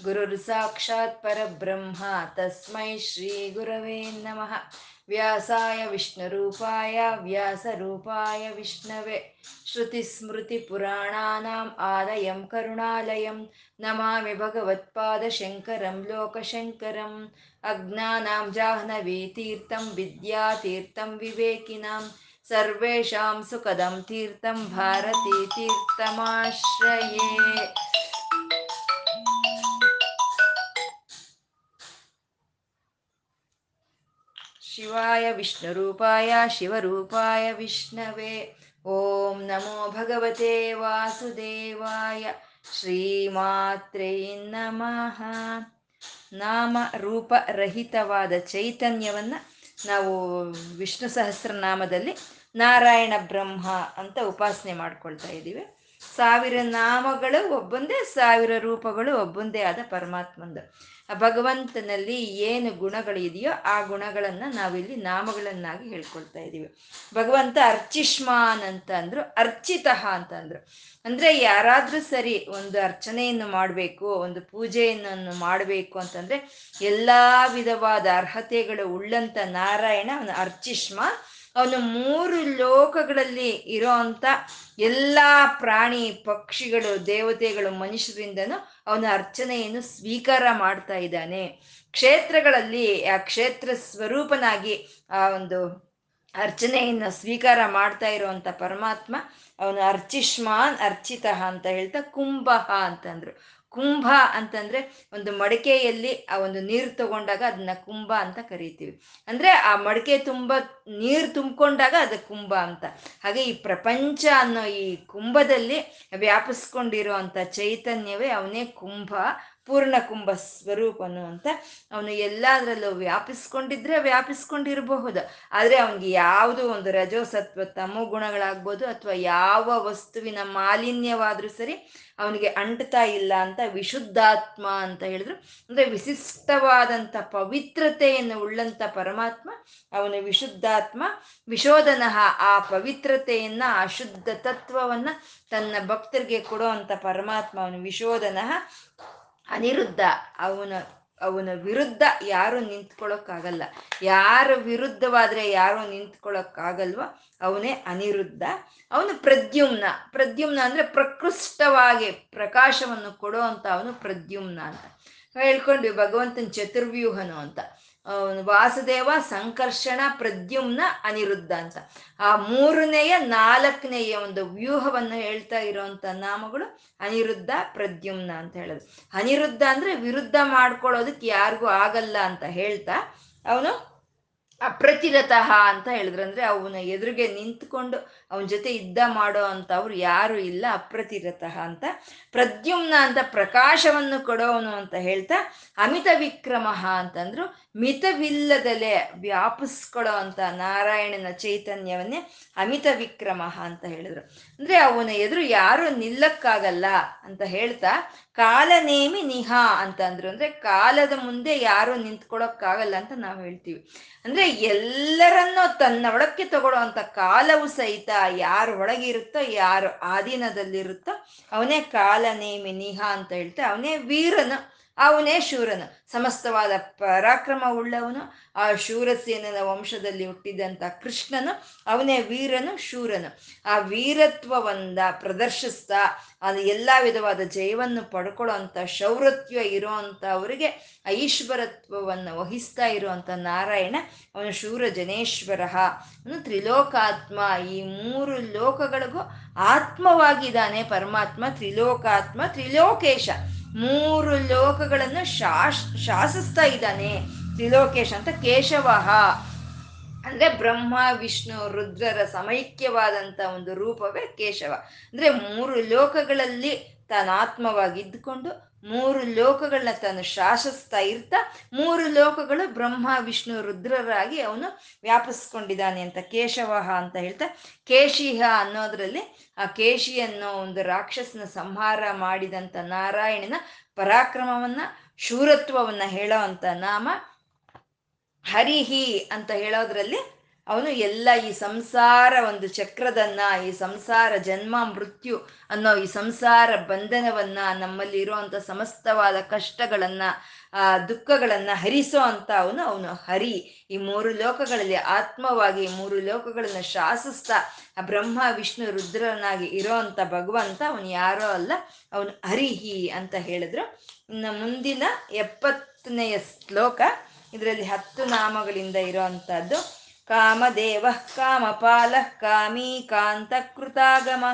ಗುರುರ್ ಸಾಕ್ಷಾತ್ ಪರಬ್ರಹ್ಮ ತಸ್ಮೈ ಶ್ರೀ ಗುರವೇ ನಮಃ ವ್ಯಾಸಾಯ ವಿಷ್ಣುರೂಪಾಯ ವ್ಯಾಸರೂಪಾಯ ವಿಷ್ಣವೆ ಶ್ರುತಿಸ್ಮೃತಿಪುರಾಣಾನಾम् ಆಲಯಂ ಕರುಣಾಲಯಂ ನಮಾಮಿ ಭಗವತ್ಪಾದಶಂಕರಂ ಲೋಕಶಂಕರಂ ಅಜ್ಞಾನಾಂ ಜಾಹ್ನವೀತೀರ್ಥಂ ವಿದ್ಯಾತೀರ್ಥಂ ವಿವೇಕಿನಾಂ ಸರ್ವೇಷಾಂ ಸುಖದಂ ತೀರ್ಥಂ ಭಾರತೀ ತೀರ್ಥಮಾಶ್ರಯೇ ಶಿವಾಯ ವಿಷ್ಣುರೂಪಾಯ ಶಿವರೂಪಾಯ ವಿಷ್ಣವೇ. ಓಂ ನಮೋ ಭಗವತೆ ವಾಸುದೇವಾಯ. ಶ್ರೀಮಾತ್ರೇ ನಮಃ. ನಾಮ ರೂಪರಹಿತವಾದ ಚೈತನ್ಯವನ್ನ ನಾವು ವಿಷ್ಣು ಸಹಸ್ರನಾಮದಲ್ಲಿ ನಾರಾಯಣ ಬ್ರಹ್ಮ ಅಂತ ಉಪಾಸನೆ ಮಾಡ್ಕೊಳ್ತಾ ಇದ್ದೀವಿ. ಸಾವಿರ ನಾಮಗಳು ಒಬ್ಬೊಂದೇ, ಸಾವಿರ ರೂಪಗಳು ಒಬ್ಬೊಂದೇ ಆದ ಪರಮಾತ್ಮಂದು. ಆ ಭಗವಂತನಲ್ಲಿ ಏನು ಗುಣಗಳಿದೆಯೋ ಆ ಗುಣಗಳನ್ನ ನಾವಿಲ್ಲಿ ನಾಮಗಳನ್ನಾಗಿ ಹೇಳ್ಕೊಳ್ತಾ ಇದ್ದೀವಿ ಭಗವಂತ ಅರ್ಚಿಷ್ಮಾನ್ ಅಂತ ಅಂದ್ರು, ಅರ್ಚಿತಃ ಅಂತ ಅಂದ್ರು. ಯಾರಾದ್ರೂ ಸರಿ ಒಂದು ಅರ್ಚನೆಯನ್ನು ಮಾಡಬೇಕು, ಒಂದು ಪೂಜೆಯನ್ನು ಮಾಡಬೇಕು ಅಂತಂದ್ರೆ ಎಲ್ಲಾ ವಿಧವಾದ ಅರ್ಹತೆಗಳು ಉಳ್ಳಂತ ನಾರಾಯಣ ಅವನ ಅರ್ಚಿಷ್ಮಾನ್ ಅವನು ಮೂರು ಲೋಕಗಳಲ್ಲಿ ಇರೋ ಅಂತ ಎಲ್ಲ ಪ್ರಾಣಿ, ಪಕ್ಷಿಗಳು, ದೇವತೆಗಳು, ಮನುಷ್ಯರಿಂದನೂ ಅವನ ಅರ್ಚನೆಯನ್ನು ಸ್ವೀಕಾರ ಮಾಡ್ತಾ ಇದ್ದಾನೆ. ಕ್ಷೇತ್ರಗಳಲ್ಲಿ, ಆ ಕ್ಷೇತ್ರ ಸ್ವರೂಪನಾಗಿ ಆ ಒಂದು ಅರ್ಚನೆಯನ್ನು ಸ್ವೀಕಾರ ಮಾಡ್ತಾ ಇರುವಂತ ಪರಮಾತ್ಮ ಅವನು ಅರ್ಚಿಷ್ಮಾನ್ ಅರ್ಚಿತ ಅಂತ ಹೇಳ್ತಾ ಕುಂಭ ಅಂತಂದ್ರು. ಕುಂಭ ಅಂತಂದ್ರೆ ಒಂದು ಮಡಿಕೆಯಲ್ಲಿ ಆ ಒಂದು ನೀರು ತಗೊಂಡಾಗ ಅದನ್ನ ಕುಂಭ ಅಂತ ಕರಿತೀವಿ. ಅಂದ್ರೆ ಆ ಮಡಿಕೆ ತುಂಬ ನೀರು ತುಂಬಿಕೊಂಡಾಗ ಅದು ಕುಂಭ ಅಂತ. ಹಾಗೆ ಈ ಪ್ರಪಂಚ ಅನ್ನೋ ಈ ಕುಂಭದಲ್ಲಿ ವ್ಯಾಪಿಸ್ಕೊಂಡಿರುವಂತ ಚೈತನ್ಯವೇ ಅವನೇ ಕುಂಭ ಪೂರ್ಣ ಕುಂಭ ಸ್ವರೂಪನು ಅಂತ ಅವನು ಎಲ್ಲದರಲ್ಲೂ ವ್ಯಾಪಿಸ್ಕೊಂಡಿದ್ರೆ ವ್ಯಾಪಿಸ್ಕೊಂಡಿರಬಹುದು. ಆದರೆ ಅವನಿಗೆ ಯಾವುದು ಒಂದು ರಜೋಸತ್ವ ತಮೋ ಗುಣಗಳಾಗ್ಬೋದು ಅಥವಾ ಯಾವ ವಸ್ತುವಿನ ಮಾಲಿನ್ಯವಾದ್ರೂ ಸರಿ ಅವನಿಗೆ ಅಂಟ್ತಾ ಇಲ್ಲ ಅಂತ ವಿಶುದ್ಧಾತ್ಮ ಅಂತ ಹೇಳಿದ್ರು. ಅಂದ್ರೆ ವಿಶಿಷ್ಟವಾದಂಥ ಪವಿತ್ರತೆಯನ್ನು ಉಳ್ಳಂತ ಪರಮಾತ್ಮ, ಅವನು ವಿಶುದ್ಧಾತ್ಮ, ವಿಶೋಧನಃ ಆ ಪವಿತ್ರತೆಯನ್ನ ಅಶುದ್ಧ ಶುದ್ಧ ತತ್ವವನ್ನ ತನ್ನ ಭಕ್ತರಿಗೆ ಕೊಡುವಂತ ಪರಮಾತ್ಮ, ಅವನು ವಿಶೋಧನಃ ಅನಿರುದ್ಧ. ಅವನ ಅವನ ವಿರುದ್ಧ ಯಾರು ನಿಂತ್ಕೊಳ್ಳೋಕ್ಕಾಗಲ್ಲ ಯಾರು ವಿರುದ್ಧವಾದರೆ ಯಾರು ನಿಂತ್ಕೊಳ್ಳೋಕ್ಕಾಗಲ್ವೋ ಅವನೇ ಅನಿರುದ್ಧ. ಅವನು ಪ್ರದ್ಯುಮ್ನ. ಪ್ರದ್ಯುಮ್ನ ಅಂದ್ರೆ ಪ್ರಕೃಷ್ಟವಾಗಿ ಪ್ರಕಾಶವನ್ನು ಕೊಡೋ ಅವನು ಪ್ರದ್ಯುಮ್ನ ಅಂತ. ಹೇಳ್ಕೊಂಡ್ವಿ, ಭಗವಂತನ ಚತುರ್ವ್ಯೂಹನು ಅಂತ. ವಾಸುದೇವ, ಸಂಕರ್ಷಣ, ಪ್ರದ್ಯುಮ್ನ ಅನಿರುದ್ಧ ಅಂತ. ಆ ಮೂರನೆಯ, ನಾಲ್ಕನೆಯ ಒಂದು ವ್ಯೂಹವನ್ನು ಹೇಳ್ತಾ ಇರುವಂತ ನಾಮಗಳು ಅನಿರುದ್ಧ, ಪ್ರದ್ಯುಮ್ನ ಅಂತ ಹೇಳೋದು. ಅನಿರುದ್ಧ ಅಂದ್ರೆ ವಿರುದ್ಧ ಮಾಡ್ಕೊಳ್ಳೋದಕ್ಕೆ ಯಾರಿಗೂ ಆಗಲ್ಲ ಅಂತ ಹೇಳ್ತಾ ಅವನು ಅಪ್ರತಿರತಃ ಅಂತ ಹೇಳಿದ್ರು. ಅಂದ್ರೆ ಅವನ ಎದುರಿಗೆ ನಿಂತ್ಕೊಂಡು ಅವನ ಜೊತೆ ಯುದ್ಧ ಮಾಡೋ ಅವ್ರು ಯಾರು ಇಲ್ಲ ಅಪ್ರತಿರತಃ ಅಂತ. ಪ್ರದ್ಯುಮ್ನ ಅಂತ ಪ್ರಕಾಶವನ್ನು ಕೊಡೋವನು ಅಂತ ಹೇಳ್ತಾ ಅಮಿತ ವಿಕ್ರಮ ಅಂತಂದ್ರು. ಮಿತವಿಲ್ಲದಲೆ ವ್ಯಾಪಿಸ್ಕೊಳ್ಳೋ ಅಂತ ನಾರಾಯಣನ ಚೈತನ್ಯವನ್ನೇ ಅಮಿತ ವಿಕ್ರಮ ಅಂತ ಹೇಳಿದ್ರು. ಅಂದ್ರೆ ಅವನ ಎದುರು ಯಾರು ನಿಲ್ಲಕ್ಕಾಗಲ್ಲ ಅಂತ ಹೇಳ್ತಾ, ಕಾಲನೇಮಿ ನಿಹಾ ಅಂತ ಅಂದ್ರು. ಅಂದ್ರೆ ಕಾಲದ ಮುಂದೆ ಯಾರು ನಿಂತ್ಕೊಳಕ್ಕಾಗಲ್ಲ ಅಂತ ನಾವು ಹೇಳ್ತೀವಿ. ಅಂದ್ರೆ ಎಲ್ಲರನ್ನೂ ತನ್ನ ಒಳಕ್ಕೆ ತಗೊಳ್ಳೋ ಅಂತ ಕಾಲವು ಸಹಿತ ಯಾರು ಒಳಗಿರುತ್ತೋ, ಯಾರು ಆಧೀನದಲ್ಲಿರುತ್ತೋ, ಅವನೇ ಕಾಲನೇಮಿ ನಿಹಾ ಅಂತ ಹೇಳ್ತಾ, ಅವನೇ ವೀರನು. ಅವನೇ ಶೂರನು. ಸಮಸ್ತವಾದ ಪರಾಕ್ರಮ ಉಳ್ಳವನು ಆ ಶೂರಸೇನನ ವಂಶದಲ್ಲಿ ಹುಟ್ಟಿದಂಥ ಕೃಷ್ಣನು, ಅವನೇ ವೀರನು, ಶೂರನು. ಆ ವೀರತ್ವವನ್ನ ಪ್ರದರ್ಶಿಸ್ತಾ, ಅದು ಎಲ್ಲ ವಿಧವಾದ ಜಯವನ್ನು ಪಡ್ಕೊಳ್ಳೋ ಅಂಥ ಶೌರತ್ವ ಇರೋ ಅವರಿಗೆ ಐಶ್ವರತ್ವವನ್ನು ವಹಿಸ್ತಾ ಇರುವಂಥ ನಾರಾಯಣ, ಅವನು ಶೂರ ಜನೇಶ್ವರ ತ್ರಿಲೋಕಾತ್ಮ. ಈ ಮೂರು ಲೋಕಗಳಿಗೂ ಆತ್ಮವಾಗಿದ್ದಾನೆ ಪರಮಾತ್ಮ, ತ್ರಿಲೋಕಾತ್ಮ, ತ್ರಿಲೋಕೇಶ. ಮೂರು ಲೋಕಗಳನ್ನು ಶಾಸ್ ಶಾಸಿಸ್ತಾ ಇದ್ದಾನೆ. ತ್ರಿಲೋಕೇಶ್ ಅಂತ ಕೇಶವ ಅಂದ್ರೆ ಬ್ರಹ್ಮ, ವಿಷ್ಣು, ರುದ್ರರ ಸಮೈಕ್ಯವಾದಂತ ಒಂದು ರೂಪವೇ ಕೇಶವ. ಅಂದ್ರೆ ಮೂರು ಲೋಕಗಳಲ್ಲಿ ತಾನಾತ್ಮವಾಗಿ ಇದ್ದುಕೊಂಡು ಮೂರು ಲೋಕಗಳನ್ನ ತಾನು ಶಾಸಿಸ್ತಾ ಇರ್ತಾ, ಮೂರು ಲೋಕಗಳು ಬ್ರಹ್ಮ, ವಿಷ್ಣು, ರುದ್ರರಾಗಿ ಅವನು ವ್ಯಾಪಿಸ್ಕೊಂಡಿದ್ದಾನೆ ಅಂತ ಕೇಶವಹ ಅಂತ ಹೇಳ್ತಾ, ಕೇಶಿಹ ಅನ್ನೋದ್ರಲ್ಲಿ ಆ ಕೇಶಿ ಅನ್ನೋ ಒಂದು ರಾಕ್ಷಸನ ಸಂಹಾರ ಮಾಡಿದಂಥ ನಾರಾಯಣನ ಪರಾಕ್ರಮವನ್ನ, ಶೂರತ್ವವನ್ನ ಹೇಳೋ ಅಂತ ನಾಮ ಹರಿಹಿ ಅಂತ ಹೇಳೋದ್ರಲ್ಲಿ ಅವನು ಎಲ್ಲ ಈ ಸಂಸಾರ ಒಂದು ಚಕ್ರದನ್ನ, ಈ ಸಂಸಾರ ಜನ್ಮ, ಮೃತ್ಯು ಅನ್ನೋ ಈ ಸಂಸಾರ ಬಂಧನವನ್ನ, ನಮ್ಮಲ್ಲಿ ಇರುವಂತ ಸಮಸ್ತವಾದ ಕಷ್ಟಗಳನ್ನ, ಆ, ದುಃಖಗಳನ್ನ ಹರಿಸೋ ಅಂತ ಅವನು ಅವನು ಹರಿ. ಈ ಮೂರು ಲೋಕಗಳಲ್ಲಿ ಆತ್ಮವಾಗಿ ಮೂರು ಲೋಕಗಳನ್ನ ಶಾಸಿಸ್ತಾ ಬ್ರಹ್ಮ, ವಿಷ್ಣು, ರುದ್ರನಾಗಿ ಇರೋ ಭಗವಂತ ಅವನು ಯಾರೋ ಅಲ್ಲ, ಅವನು ಹರಿಹಿ ಅಂತ ಹೇಳಿದ್ರು. ಇನ್ನು ಮುಂದಿನ ಎಪ್ಪತ್ತನೆಯ ಶ್ಲೋಕ, ಇದರಲ್ಲಿ ಹತ್ತು ನಾಮಗಳಿಂದ ಇರೋವಂಥದ್ದು ಕಾಮದೇವ ಕಾಮಪಾಲ ಕಾಮಿ ಕಾಂತಕೃತಾಗಮ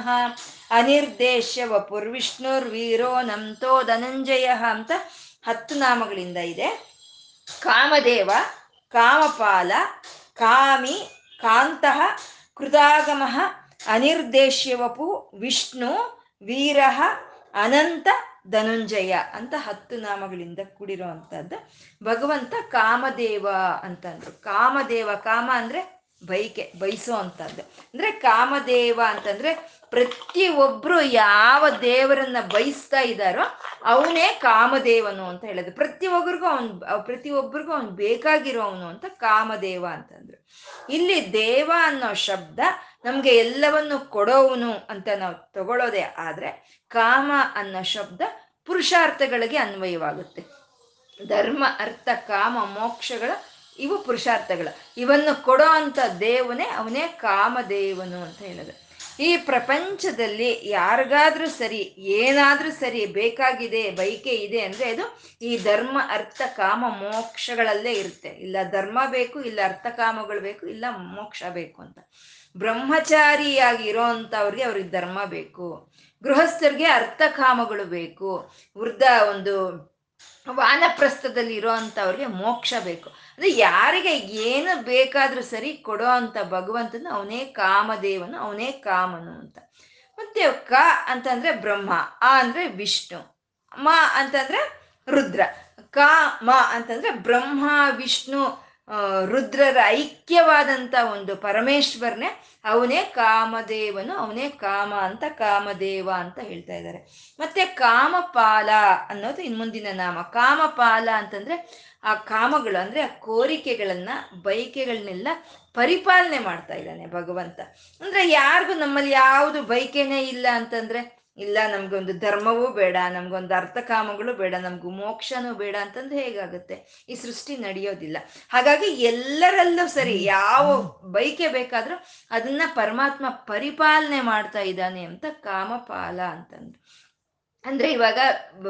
ಅನಿರ್ದೇಶ್ಯ ವಪುರ್ವಿಷ್ಣುರ್ವೀರೋ ನಂತೋ ಧನಂಜಯ ಅಂತ ಹತ್ತು ನಾಮಗಳಿಂದ ಇದೆ. ಕಾಮದೇವ, ಕಾಮಪಾಲ, ಕಾಮಿ, ಕಾಂತಃ, ಕೃತಾಗಮ ಅನಿರ್ದೇಶ್ಯವಪು ವಿಷ್ಣು, ವೀರಃ, ಅನಂತ ಧನುಂಜಯ ಅಂತ ಹತ್ತು ನಾಮಗಳಿಂದ ಕೂಡಿರುವಂತಹದ್ದು. ಭಗವಂತ ಕಾಮದೇವ ಅಂತಂದ್ರು. ಕಾಮದೇವ ಕಾಮ ಅಂದ್ರೆ ಬೈಕೆ, ಬಯಸೋ ಅಂದರೆ ಕಾಮದೇವ ಅಂತಂದ್ರೆ ಪ್ರತಿ ಒಬ್ರು ಯಾವ ದೇವರನ್ನ ಬಯಸ್ತಾ ಇದ್ದಾರೋ ಅವನೇ ಕಾಮದೇವನು ಅಂತ ಹೇಳೋದು. ಪ್ರತಿ ಒಬ್ಬರಿಗೂ ಅವನ್ ಪ್ರತಿ ಒಬ್ಬರಿಗೂ ಅವನ್ ಬೇಕಾಗಿರೋವನು ಅಂತ ಕಾಮದೇವ ಅಂತಂದ್ರು. ಇಲ್ಲಿ ದೇವ ಅನ್ನೋ ಶಬ್ದ ನಮಗೆ ಎಲ್ಲವನ್ನು ಕೊಡೋವನು ಅಂತ ನಾವು ತಗೊಳ್ಳೋದೇ ಆದರೆ ಕಾಮ ಅನ್ನೋ ಶಬ್ದ ಪುರುಷಾರ್ಥಗಳಿಗೆ ಅನ್ವಯವಾಗುತ್ತೆ. ಧರ್ಮ, ಅರ್ಥ, ಕಾಮ, ಮೋಕ್ಷಗಳ ಇವು ಪುರುಷಾರ್ಥಗಳು. ಇವನ್ನು ಕೊಡೋ ಅಂತ ದೇವನೇ ಅವನೇ ಕಾಮದೇವನು ಅಂತ ಹೇಳೋದು. ಈ ಪ್ರಪಂಚದಲ್ಲಿ ಯಾರಿಗಾದ್ರೂ ಸರಿ, ಏನಾದರೂ ಸರಿ ಬೇಕಾಗಿದೆ ಬೈಕೆ ಇದೆ ಅಂದ್ರೆ ಅದು ಈ ಧರ್ಮ, ಅರ್ಥ, ಕಾಮ, ಮೋಕ್ಷಗಳಲ್ಲೇ ಇರುತ್ತೆ. ಇಲ್ಲ ಧರ್ಮ ಬೇಕು, ಇಲ್ಲ ಅರ್ಥ ಕಾಮಗಳು ಬೇಕು, ಇಲ್ಲ ಮೋಕ್ಷ ಬೇಕು ಅಂತ. ಬ್ರಹ್ಮಚಾರಿಯಾಗಿ ಇರೋ ಅಂಥವ್ರಿಗೆ ಅವ್ರಿಗೆ ಧರ್ಮ ಬೇಕು. ಗೃಹಸ್ಥರಿಗೆ ಅರ್ಥ ಕಾಮಗಳು ಬೇಕು. ವೃದ್ಧ ಒಂದು ವಾನಪ್ರಸ್ಥದಲ್ಲಿ ಇರೋ ಅಂಥವ್ರಿಗೆ ಮೋಕ್ಷ ಬೇಕು. ಅಂದ್ರೆ ಯಾರಿಗೆ ಏನು ಬೇಕಾದ್ರೂ ಸರಿ ಕೊಡೋ ಅಂತ ಭಗವಂತನ ಅವನೇ ಕಾಮದೇವನು, ಅವನೇ ಕಾಮನು ಅಂತ. ಮತ್ತೆ ಕ ಅಂತಂದ್ರೆ ಬ್ರಹ್ಮ, ಆ ಅಂದ್ರೆ ವಿಷ್ಣು, ಮ ಅಂತಂದ್ರೆ ರುದ್ರ, ಕ, ಮ ಅಂತಂದ್ರೆ ಬ್ರಹ್ಮ, ವಿಷ್ಣು ರುದ್ರರ ಐಕ್ಯವಾದಂಥ ಒಂದು ಪರಮೇಶ್ವರನೇ ಅವನೇ ಕಾಮದೇವನು, ಅವನೇ ಕಾಮ ಅಂತ ಕಾಮದೇವ ಅಂತ ಹೇಳ್ತಾ ಇದ್ದಾರೆ. ಮತ್ತೆ ಕಾಮಪಾಲ ಅನ್ನೋದು ಇನ್ ಮುಂದಿನ ನಾಮ. ಕಾಮಪಾಲ ಅಂತಂದ್ರೆ ಆ ಕಾಮಗಳು ಅಂದ್ರೆ ಆ ಕೋರಿಕೆಗಳನ್ನ ಬೈಕೆಗಳನ್ನೆಲ್ಲ ಪರಿಪಾಲನೆ ಮಾಡ್ತಾ ಇದ್ದಾನೆ ಭಗವಂತ. ಅಂದ್ರೆ ಯಾರಿಗೂ ನಮ್ಮಲ್ಲಿ ಯಾವುದು ಬೈಕೆನೇ ಇಲ್ಲ ಅಂತಂದ್ರೆ ಇಲ್ಲ ನಮ್ಗೊಂದು ಧರ್ಮವೂ ಬೇಡ ನಮ್ಗೊಂದು ಅರ್ಥ ಕಾಮಗಳು ಬೇಡ ನಮ್ಗೂ ಮೋಕ್ಷನೂ ಬೇಡ ಅಂತಂದ್ರೆ ಹೇಗಾಗುತ್ತೆ? ಈ ಸೃಷ್ಟಿ ನಡೆಯೋದಿಲ್ಲ. ಹಾಗಾಗಿ ಎಲ್ಲರಲ್ಲೂ ಸರಿ ಯಾವ ಬೈಕೆ ಬೇಕಾದ್ರೂ ಅದನ್ನ ಪರಮಾತ್ಮ ಪರಿಪಾಲನೆ ಮಾಡ್ತಾ ಇದ್ದಾನೆ ಅಂತ ಕಾಮಪಾಲ ಅಂತಂದ್ರು. ಅಂದ್ರೆ ಇವಾಗ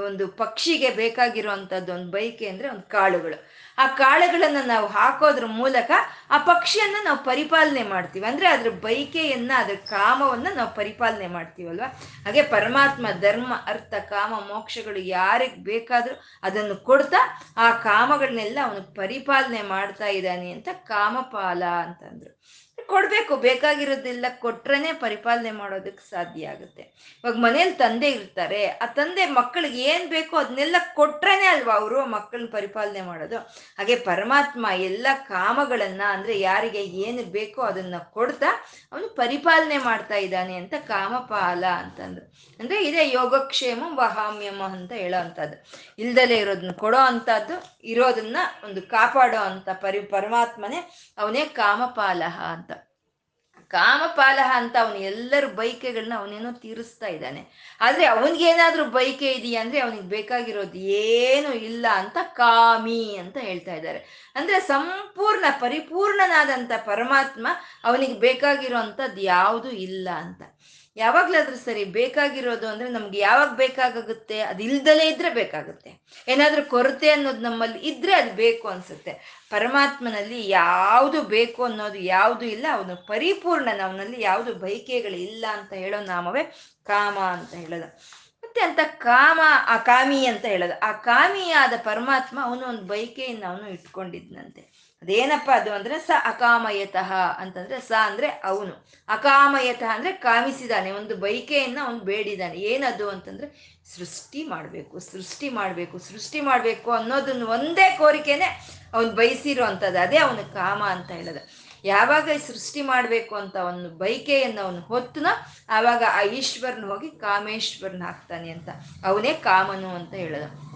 ಒಂದು ಪಕ್ಷಿಗೆ ಬೇಕಾಗಿರುವಂತದ್ದು ಒಂದು ಬೈಕೆ ಅಂದ್ರೆ ಒಂದು ಕಾಳುಗಳು. ಆ ಕಾಳುಗಳನ್ನ ನಾವು ಹಾಕೋದ್ರ ಮೂಲಕ ಆ ಪಕ್ಷಿಯನ್ನ ನಾವು ಪರಿಪಾಲನೆ ಮಾಡ್ತೀವಿ. ಅಂದ್ರೆ ಅದ್ರ ಬೈಕೆಯನ್ನ ಅದ್ರ ಕಾಮವನ್ನ ನಾವು ಪರಿಪಾಲನೆ ಮಾಡ್ತೀವಲ್ವ? ಹಾಗೆ ಪರಮಾತ್ಮ ಧರ್ಮ, ಅರ್ಥ, ಕಾಮ, ಮೋಕ್ಷಗಳು ಯಾರಿಗೆ ಬೇಕಾದ್ರೂ ಅದನ್ನು ಕೊಡ್ತಾ ಆ ಕಾಮಗಳನ್ನೆಲ್ಲ ಅವನು ಪರಿಪಾಲನೆ ಮಾಡ್ತಾ ಇದ್ದಾನೆ ಅಂತ ಕಾಮಪಾಲ ಅಂತಂದ್ರು. ಕೊಡ್ಬೇಕು, ಬೇಕಾಗಿರೋದೆಲ್ಲ ಕೊಟ್ರೇನೆ ಪರಿಪಾಲನೆ ಮಾಡೋದಕ್ಕೆ ಸಾಧ್ಯ ಆಗುತ್ತೆ. ಇವಾಗ ಮನೇಲಿ ತಂದೆ ಇರ್ತಾರೆ, ಆ ತಂದೆ ಮಕ್ಕಳಿಗೆ ಏನ್ ಬೇಕೋ ಅದನ್ನೆಲ್ಲ ಕೊಟ್ರೇನೆ ಅಲ್ವಾ ಅವರು ಮಕ್ಕಳನ್ನ ಪರಿಪಾಲನೆ ಮಾಡೋದು? ಹಾಗೆ ಪರಮಾತ್ಮ ಎಲ್ಲ ಕಾಮಗಳನ್ನ ಅಂದ್ರೆ ಯಾರಿಗೆ ಏನು ಬೇಕೋ ಅದನ್ನ ಕೊಡ್ತಾ ಅವನು ಪರಿಪಾಲನೆ ಮಾಡ್ತಾ ಇದ್ದಾನೆ ಅಂತ ಕಾಮಪಾಲ ಅಂತಂದ್ರು. ಅಂದ್ರೆ ಇದೇ ಯೋಗಕ್ಷೇಮ ವಹಾಮ್ಯಮ ಅಂತ ಹೇಳೋ ಅಂತದ್ದು ಇಲ್ದಲೇ ಇರೋದನ್ನ ಕೊಡೋ ಅಂತದ್ದು ಇರೋದನ್ನ ಒಂದು ಕಾಪಾಡೋ ಅಂತ ಪರಿ, ಪರಮಾತ್ಮನೇ ಅವನೇ ಕಾಮಪಾಲಹ ಅಂತ ಕಾಮಪಾಲಹ ಅಂತ ಅವನು ಎಲ್ಲರ ಬೈಕೆಗಳನ್ನ ಅವನೇನೋ ತೀರಿಸ್ತಾ ಇದ್ದಾನೆ. ಆದ್ರೆ ಅವನಿಗೇನಾದ್ರೂ ಬೈಕೆ ಇದೆಯಾ ಅಂದ್ರೆ ಅವನಿಗೆ ಬೇಕಾಗಿರೋದು ಏನು ಇಲ್ಲ ಅಂತ ಕಾಮಿ ಅಂತ ಹೇಳ್ತಾ ಇದ್ದಾರೆ. ಅಂದ್ರೆ ಸಂಪೂರ್ಣ ಪರಿಪೂರ್ಣನಾದಂಥ ಪರಮಾತ್ಮ ಅವನಿಗೆ ಬೇಕಾಗಿರೋ ಅಂಥದ್ದು ಯಾವುದು ಇಲ್ಲ ಅಂತ. ಯಾವಾಗ್ಲಾದ್ರೂ ಸರಿ ಬೇಕಾಗಿರೋದು ಅಂದ್ರೆ ನಮ್ಗೆ ಯಾವಾಗ ಬೇಕಾಗುತ್ತೆ ಅದು ಇಲ್ದಲೇ ಇದ್ರೆ ಬೇಕಾಗುತ್ತೆ. ಏನಾದ್ರೂ ಕೊರತೆ ಅನ್ನೋದು ನಮ್ಮಲ್ಲಿ ಇದ್ರೆ ಅದು ಬೇಕು ಅನ್ಸುತ್ತೆ. ಪರಮಾತ್ಮನಲ್ಲಿ ಯಾವುದು ಬೇಕು ಅನ್ನೋದು ಯಾವುದು ಇಲ್ಲ, ಅವನು ಪರಿಪೂರ್ಣ ಅವನಲ್ಲಿ ಯಾವುದು ಬೈಕೆಗಳು ಇಲ್ಲ ಅಂತ ಹೇಳೋ ನಾಮವೇ ಕಾಮ ಅಂತ ಹೇಳೋದು. ಮತ್ತೆ ಅಂತ ಕಾಮ ಆ ಕಾಮಿ ಅಂತ ಹೇಳೋದು. ಆ ಕಾಮಿಯಾದ ಪರಮಾತ್ಮ ಅವನು ಒಂದು ಬೈಕೆಯನ್ನು ಅವನು ಇಟ್ಕೊಂಡಿದ್ನಂತೆ. ಅದೇನಪ್ಪ ಅದು ಅಂದ್ರೆ ಸ ಅಕಾಮಯತಃ ಅಂತಂದ್ರೆ ಸ ಅಂದ್ರೆ ಅವನು. ಅಕಾಮಯತಃ ಅಂದ್ರೆ ಕಾಮಿಸಿದಾನೆ, ಒಂದು ಬೈಕೆಯನ್ನ ಅವನು ಬೇಡಿದಾನೆ. ಏನದು ಅಂತಂದ್ರೆ ಸೃಷ್ಟಿ ಮಾಡಬೇಕು ಸೃಷ್ಟಿ ಮಾಡಬೇಕು ಸೃಷ್ಟಿ ಮಾಡಬೇಕು ಅನ್ನೋದನ್ನ ಒಂದೇ ಕೋರಿಕೆನೆ ಅವನು ಬಯಸಿರೋ ಅಂಥದ್ದು ಅದೇ ಅವನ ಕಾಮ ಅಂತ ಹೇಳೋದು. ಯಾವಾಗ ಸೃಷ್ಟಿ ಮಾಡಬೇಕು ಅಂತ ಅವನು ಬೈಕೆಯನ್ನು ಅವನು ಹೊತ್ತನ ಆವಾಗ ಆ ಈಶ್ವರನ ಹೋಗಿ ಕಾಮೇಶ್ವರನ ಹಾಕ್ತಾನೆ ಅಂತ. ಅವನೇ ಕಾಮನು ಅಂತ ಹೇಳೋದು.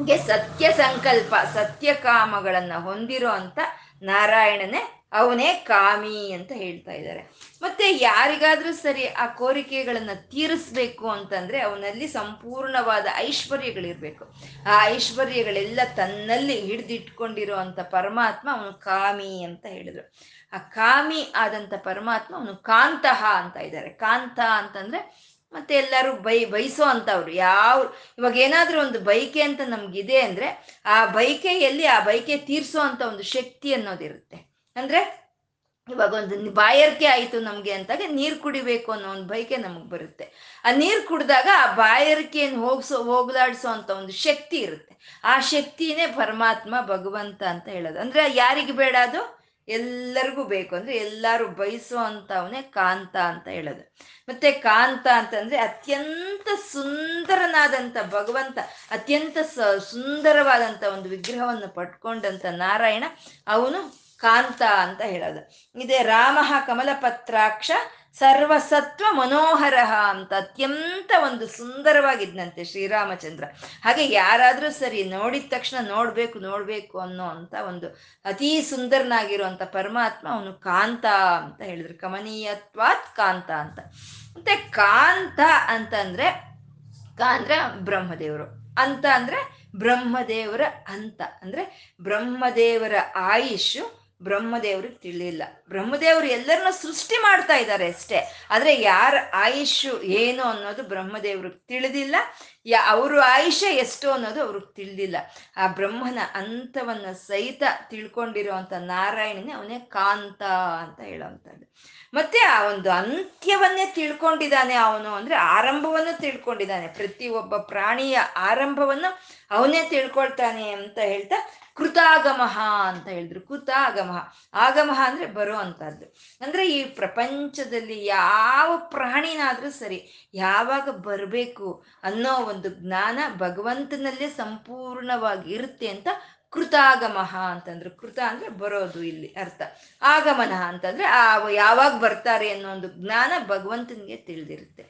ಹೀಗೆ ಸತ್ಯ ಸಂಕಲ್ಪ, ಸತ್ಯ ಕಾಮಗಳನ್ನ ಹೊಂದಿರೋ ಅಂತ ನಾರಾಯಣನೇ ಅವನೇ ಕಾಮಿ ಅಂತ ಹೇಳ್ತಾ ಇದ್ದಾರೆ. ಮತ್ತೆ ಯಾರಿಗಾದ್ರೂ ಸರಿ ಆ ಕೋರಿಕೆಗಳನ್ನ ತೀರಿಸ್ಬೇಕು ಅಂತಂದ್ರೆ ಅವನಲ್ಲಿ ಸಂಪೂರ್ಣವಾದ ಐಶ್ವರ್ಯಗಳಿರ್ಬೇಕು. ಆ ಐಶ್ವರ್ಯಗಳೆಲ್ಲ ತನ್ನಲ್ಲಿ ಹಿಡಿದಿಟ್ಕೊಂಡಿರೋ ಅಂತ ಪರಮಾತ್ಮ ಅವನು ಕಾಮಿ ಅಂತ ಹೇಳಿದ್ರು. ಆ ಕಾಮಿ ಆದಂತ ಪರಮಾತ್ಮ ಅವನು ಕಾಂತಹ ಅಂತ ಇದ್ದಾರೆ. ಕಾಂತ ಅಂತಂದ್ರೆ ಮತ್ತೆ ಎಲ್ಲರೂ ಬೈ ಬಯಸೋ ಅಂತವ್ರು. ಯಾವ, ಇವಾಗ ಏನಾದ್ರೂ ಒಂದು ಬೈಕೆ ಅಂತ ನಮ್ಗಿದೆ ಅಂದ್ರೆ ಆ ಬೈಕೆಯಲ್ಲಿ ಆ ಬೈಕೆ ತೀರ್ಸೋ ಅಂತ ಒಂದು ಶಕ್ತಿ ಅನ್ನೋದಿರುತ್ತೆ. ಅಂದ್ರೆ ಇವಾಗ ಒಂದು ಬಾಯರ್ಕೆ ಆಯಿತು ನಮಗೆ ಅಂತಾಗ ನೀರು ಕುಡಿಬೇಕು ಅನ್ನೋ ಒಂದು ಬೈಕೆ ನಮಗೆ ಬರುತ್ತೆ. ಆ ನೀರು ಕುಡಿದಾಗ ಆ ಬಾಯರ್ಕೆಯನ್ನು ಹೋಗ್ಸೋ, ಹೋಗ್ಲಾಡ್ಸೋ ಅಂತ ಒಂದು ಶಕ್ತಿ ಇರುತ್ತೆ. ಆ ಶಕ್ತಿನೇ ಪರಮಾತ್ಮ ಭಗವಂತ ಅಂತ ಹೇಳೋದು. ಅಂದ್ರೆ ಯಾರಿಗೆ ಬೇಡ ಅದು? ಎಲ್ಲರಿಗೂ ಬೇಕು ಅಂದ್ರೆ ಎಲ್ಲರೂ ಬಯಸೋ ಅಂತವನೇ ಕಾಂತ ಅಂತ ಹೇಳೋದು. ಮತ್ತೆ ಕಾಂತ ಅಂತಂದ್ರೆ ಅತ್ಯಂತ ಸುಂದರನಾದಂಥ ಭಗವಂತ, ಅತ್ಯಂತ ಸುಂದರವಾದಂಥ ಒಂದು ವಿಗ್ರಹವನ್ನು ಪಟ್ಕೊಂಡಂತ ನಾರಾಯಣ ಅವನು ಕಾಂತ ಅಂತ ಹೇಳೋದು. ಇದೆ ರಾಮ ಕಮಲಪತ್ರಾಕ್ಷ ಸರ್ವಸತ್ವ ಮನೋಹರ ಅಂತ ಅತ್ಯಂತ ಒಂದು ಸುಂದರವಾಗಿದ್ನಂತೆ ಶ್ರೀರಾಮಚಂದ್ರ. ಹಾಗೆ ಯಾರಾದರೂ ಸರಿ ನೋಡಿದ ತಕ್ಷಣ ನೋಡಬೇಕು ನೋಡಬೇಕು ಅನ್ನೋ ಅಂತ ಒಂದು ಅತೀ ಸುಂದರನಾಗಿರುವಂಥ ಪರಮಾತ್ಮ ಅವನು ಕಾಂತ ಅಂತ ಹೇಳಿದ್ರು. ಕಮನೀಯತ್ವಾತ್ ಕಾಂತ ಅಂತ. ಮತ್ತೆ ಕಾಂತ ಅಂತಂದ್ರೆ ಕ ಅಂದ್ರೆ ಬ್ರಹ್ಮದೇವರು. ಅಂತ ಅಂದ್ರೆ ಬ್ರಹ್ಮದೇವರ ಅಂತ. ಅಂದ್ರೆ ಬ್ರಹ್ಮದೇವರ ಆಯುಷು ಬ್ರಹ್ಮದೇವ್ರಿಗೆ ತಿಳಿಲ್ಲ ಬ್ರಹ್ಮದೇವರು ಎಲ್ಲರನ್ನ ಸೃಷ್ಟಿ ಮಾಡ್ತಾ ಇದ್ದಾರೆ ಅಷ್ಟೇ. ಆದರೆ ಯಾರ ಆಯುಷು ಏನು ಅನ್ನೋದು ಬ್ರಹ್ಮದೇವ್ರಿಗೆ ತಿಳಿದಿಲ್ಲ. ಯಾ, ಅವರು ಆಯುಷ್ಯ ಎಷ್ಟು ಅನ್ನೋದು ಅವ್ರಿಗೆ ತಿಳಿದಿಲ್ಲ. ಆ ಬ್ರಹ್ಮನ ಅಂತವನ್ನ ಸಹಿತ ತಿಳ್ಕೊಂಡಿರುವಂತ ನಾರಾಯಣನೇ ಅವನೇ ಕಾಂತ ಅಂತ ಹೇಳೋವಂಥದ್ದು ಮತ್ತೆ ಆ ಒಂದು ಅಂತ್ಯವನ್ನೇ ತಿಳ್ಕೊಂಡಿದ್ದಾನೆ ಅವನು ಅಂದ್ರೆ ಆರಂಭವನ್ನು ತಿಳ್ಕೊಂಡಿದ್ದಾನೆ. ಪ್ರತಿ ಒಬ್ಬ ಪ್ರಾಣಿಯ ಆರಂಭವನ್ನು ಅವನೇ ತಿಳ್ಕೊಳ್ತಾನೆ ಅಂತ ಹೇಳ್ತಾ ಕೃತಾಗಮಃ ಅಂತ ಹೇಳಿದ್ರು. ಕೃತ ಆಗಮಃ ಅಂದ್ರೆ ಬರುವಂತಹದ್ದು ಅಂದ್ರೆ ಈ ಪ್ರಪಂಚದಲ್ಲಿ ಯಾವ ಪ್ರಾಣಿನಾದ್ರೂ ಸರಿ ಯಾವಾಗ ಬರಬೇಕು ಅನ್ನೋ ಒಂದು ಜ್ಞಾನ ಭಗವಂತನಲ್ಲೇ ಸಂಪೂರ್ಣವಾಗಿ ಇರುತ್ತೆ ಅಂತ ಕೃತಾಗಮಃ ಅಂತಂದ್ರು. ಕೃತ ಅಂದ್ರೆ ಬರೋದು ಇಲ್ಲಿ ಅರ್ಥ. ಆಗಮನ ಅಂತಂದ್ರೆ ಆ ಯಾವಾಗ ಬರ್ತಾರೆ ಅನ್ನೋ ಒಂದು ಜ್ಞಾನ ಭಗವಂತನಿಗೆ ತಿಳಿದಿರುತ್ತೆ.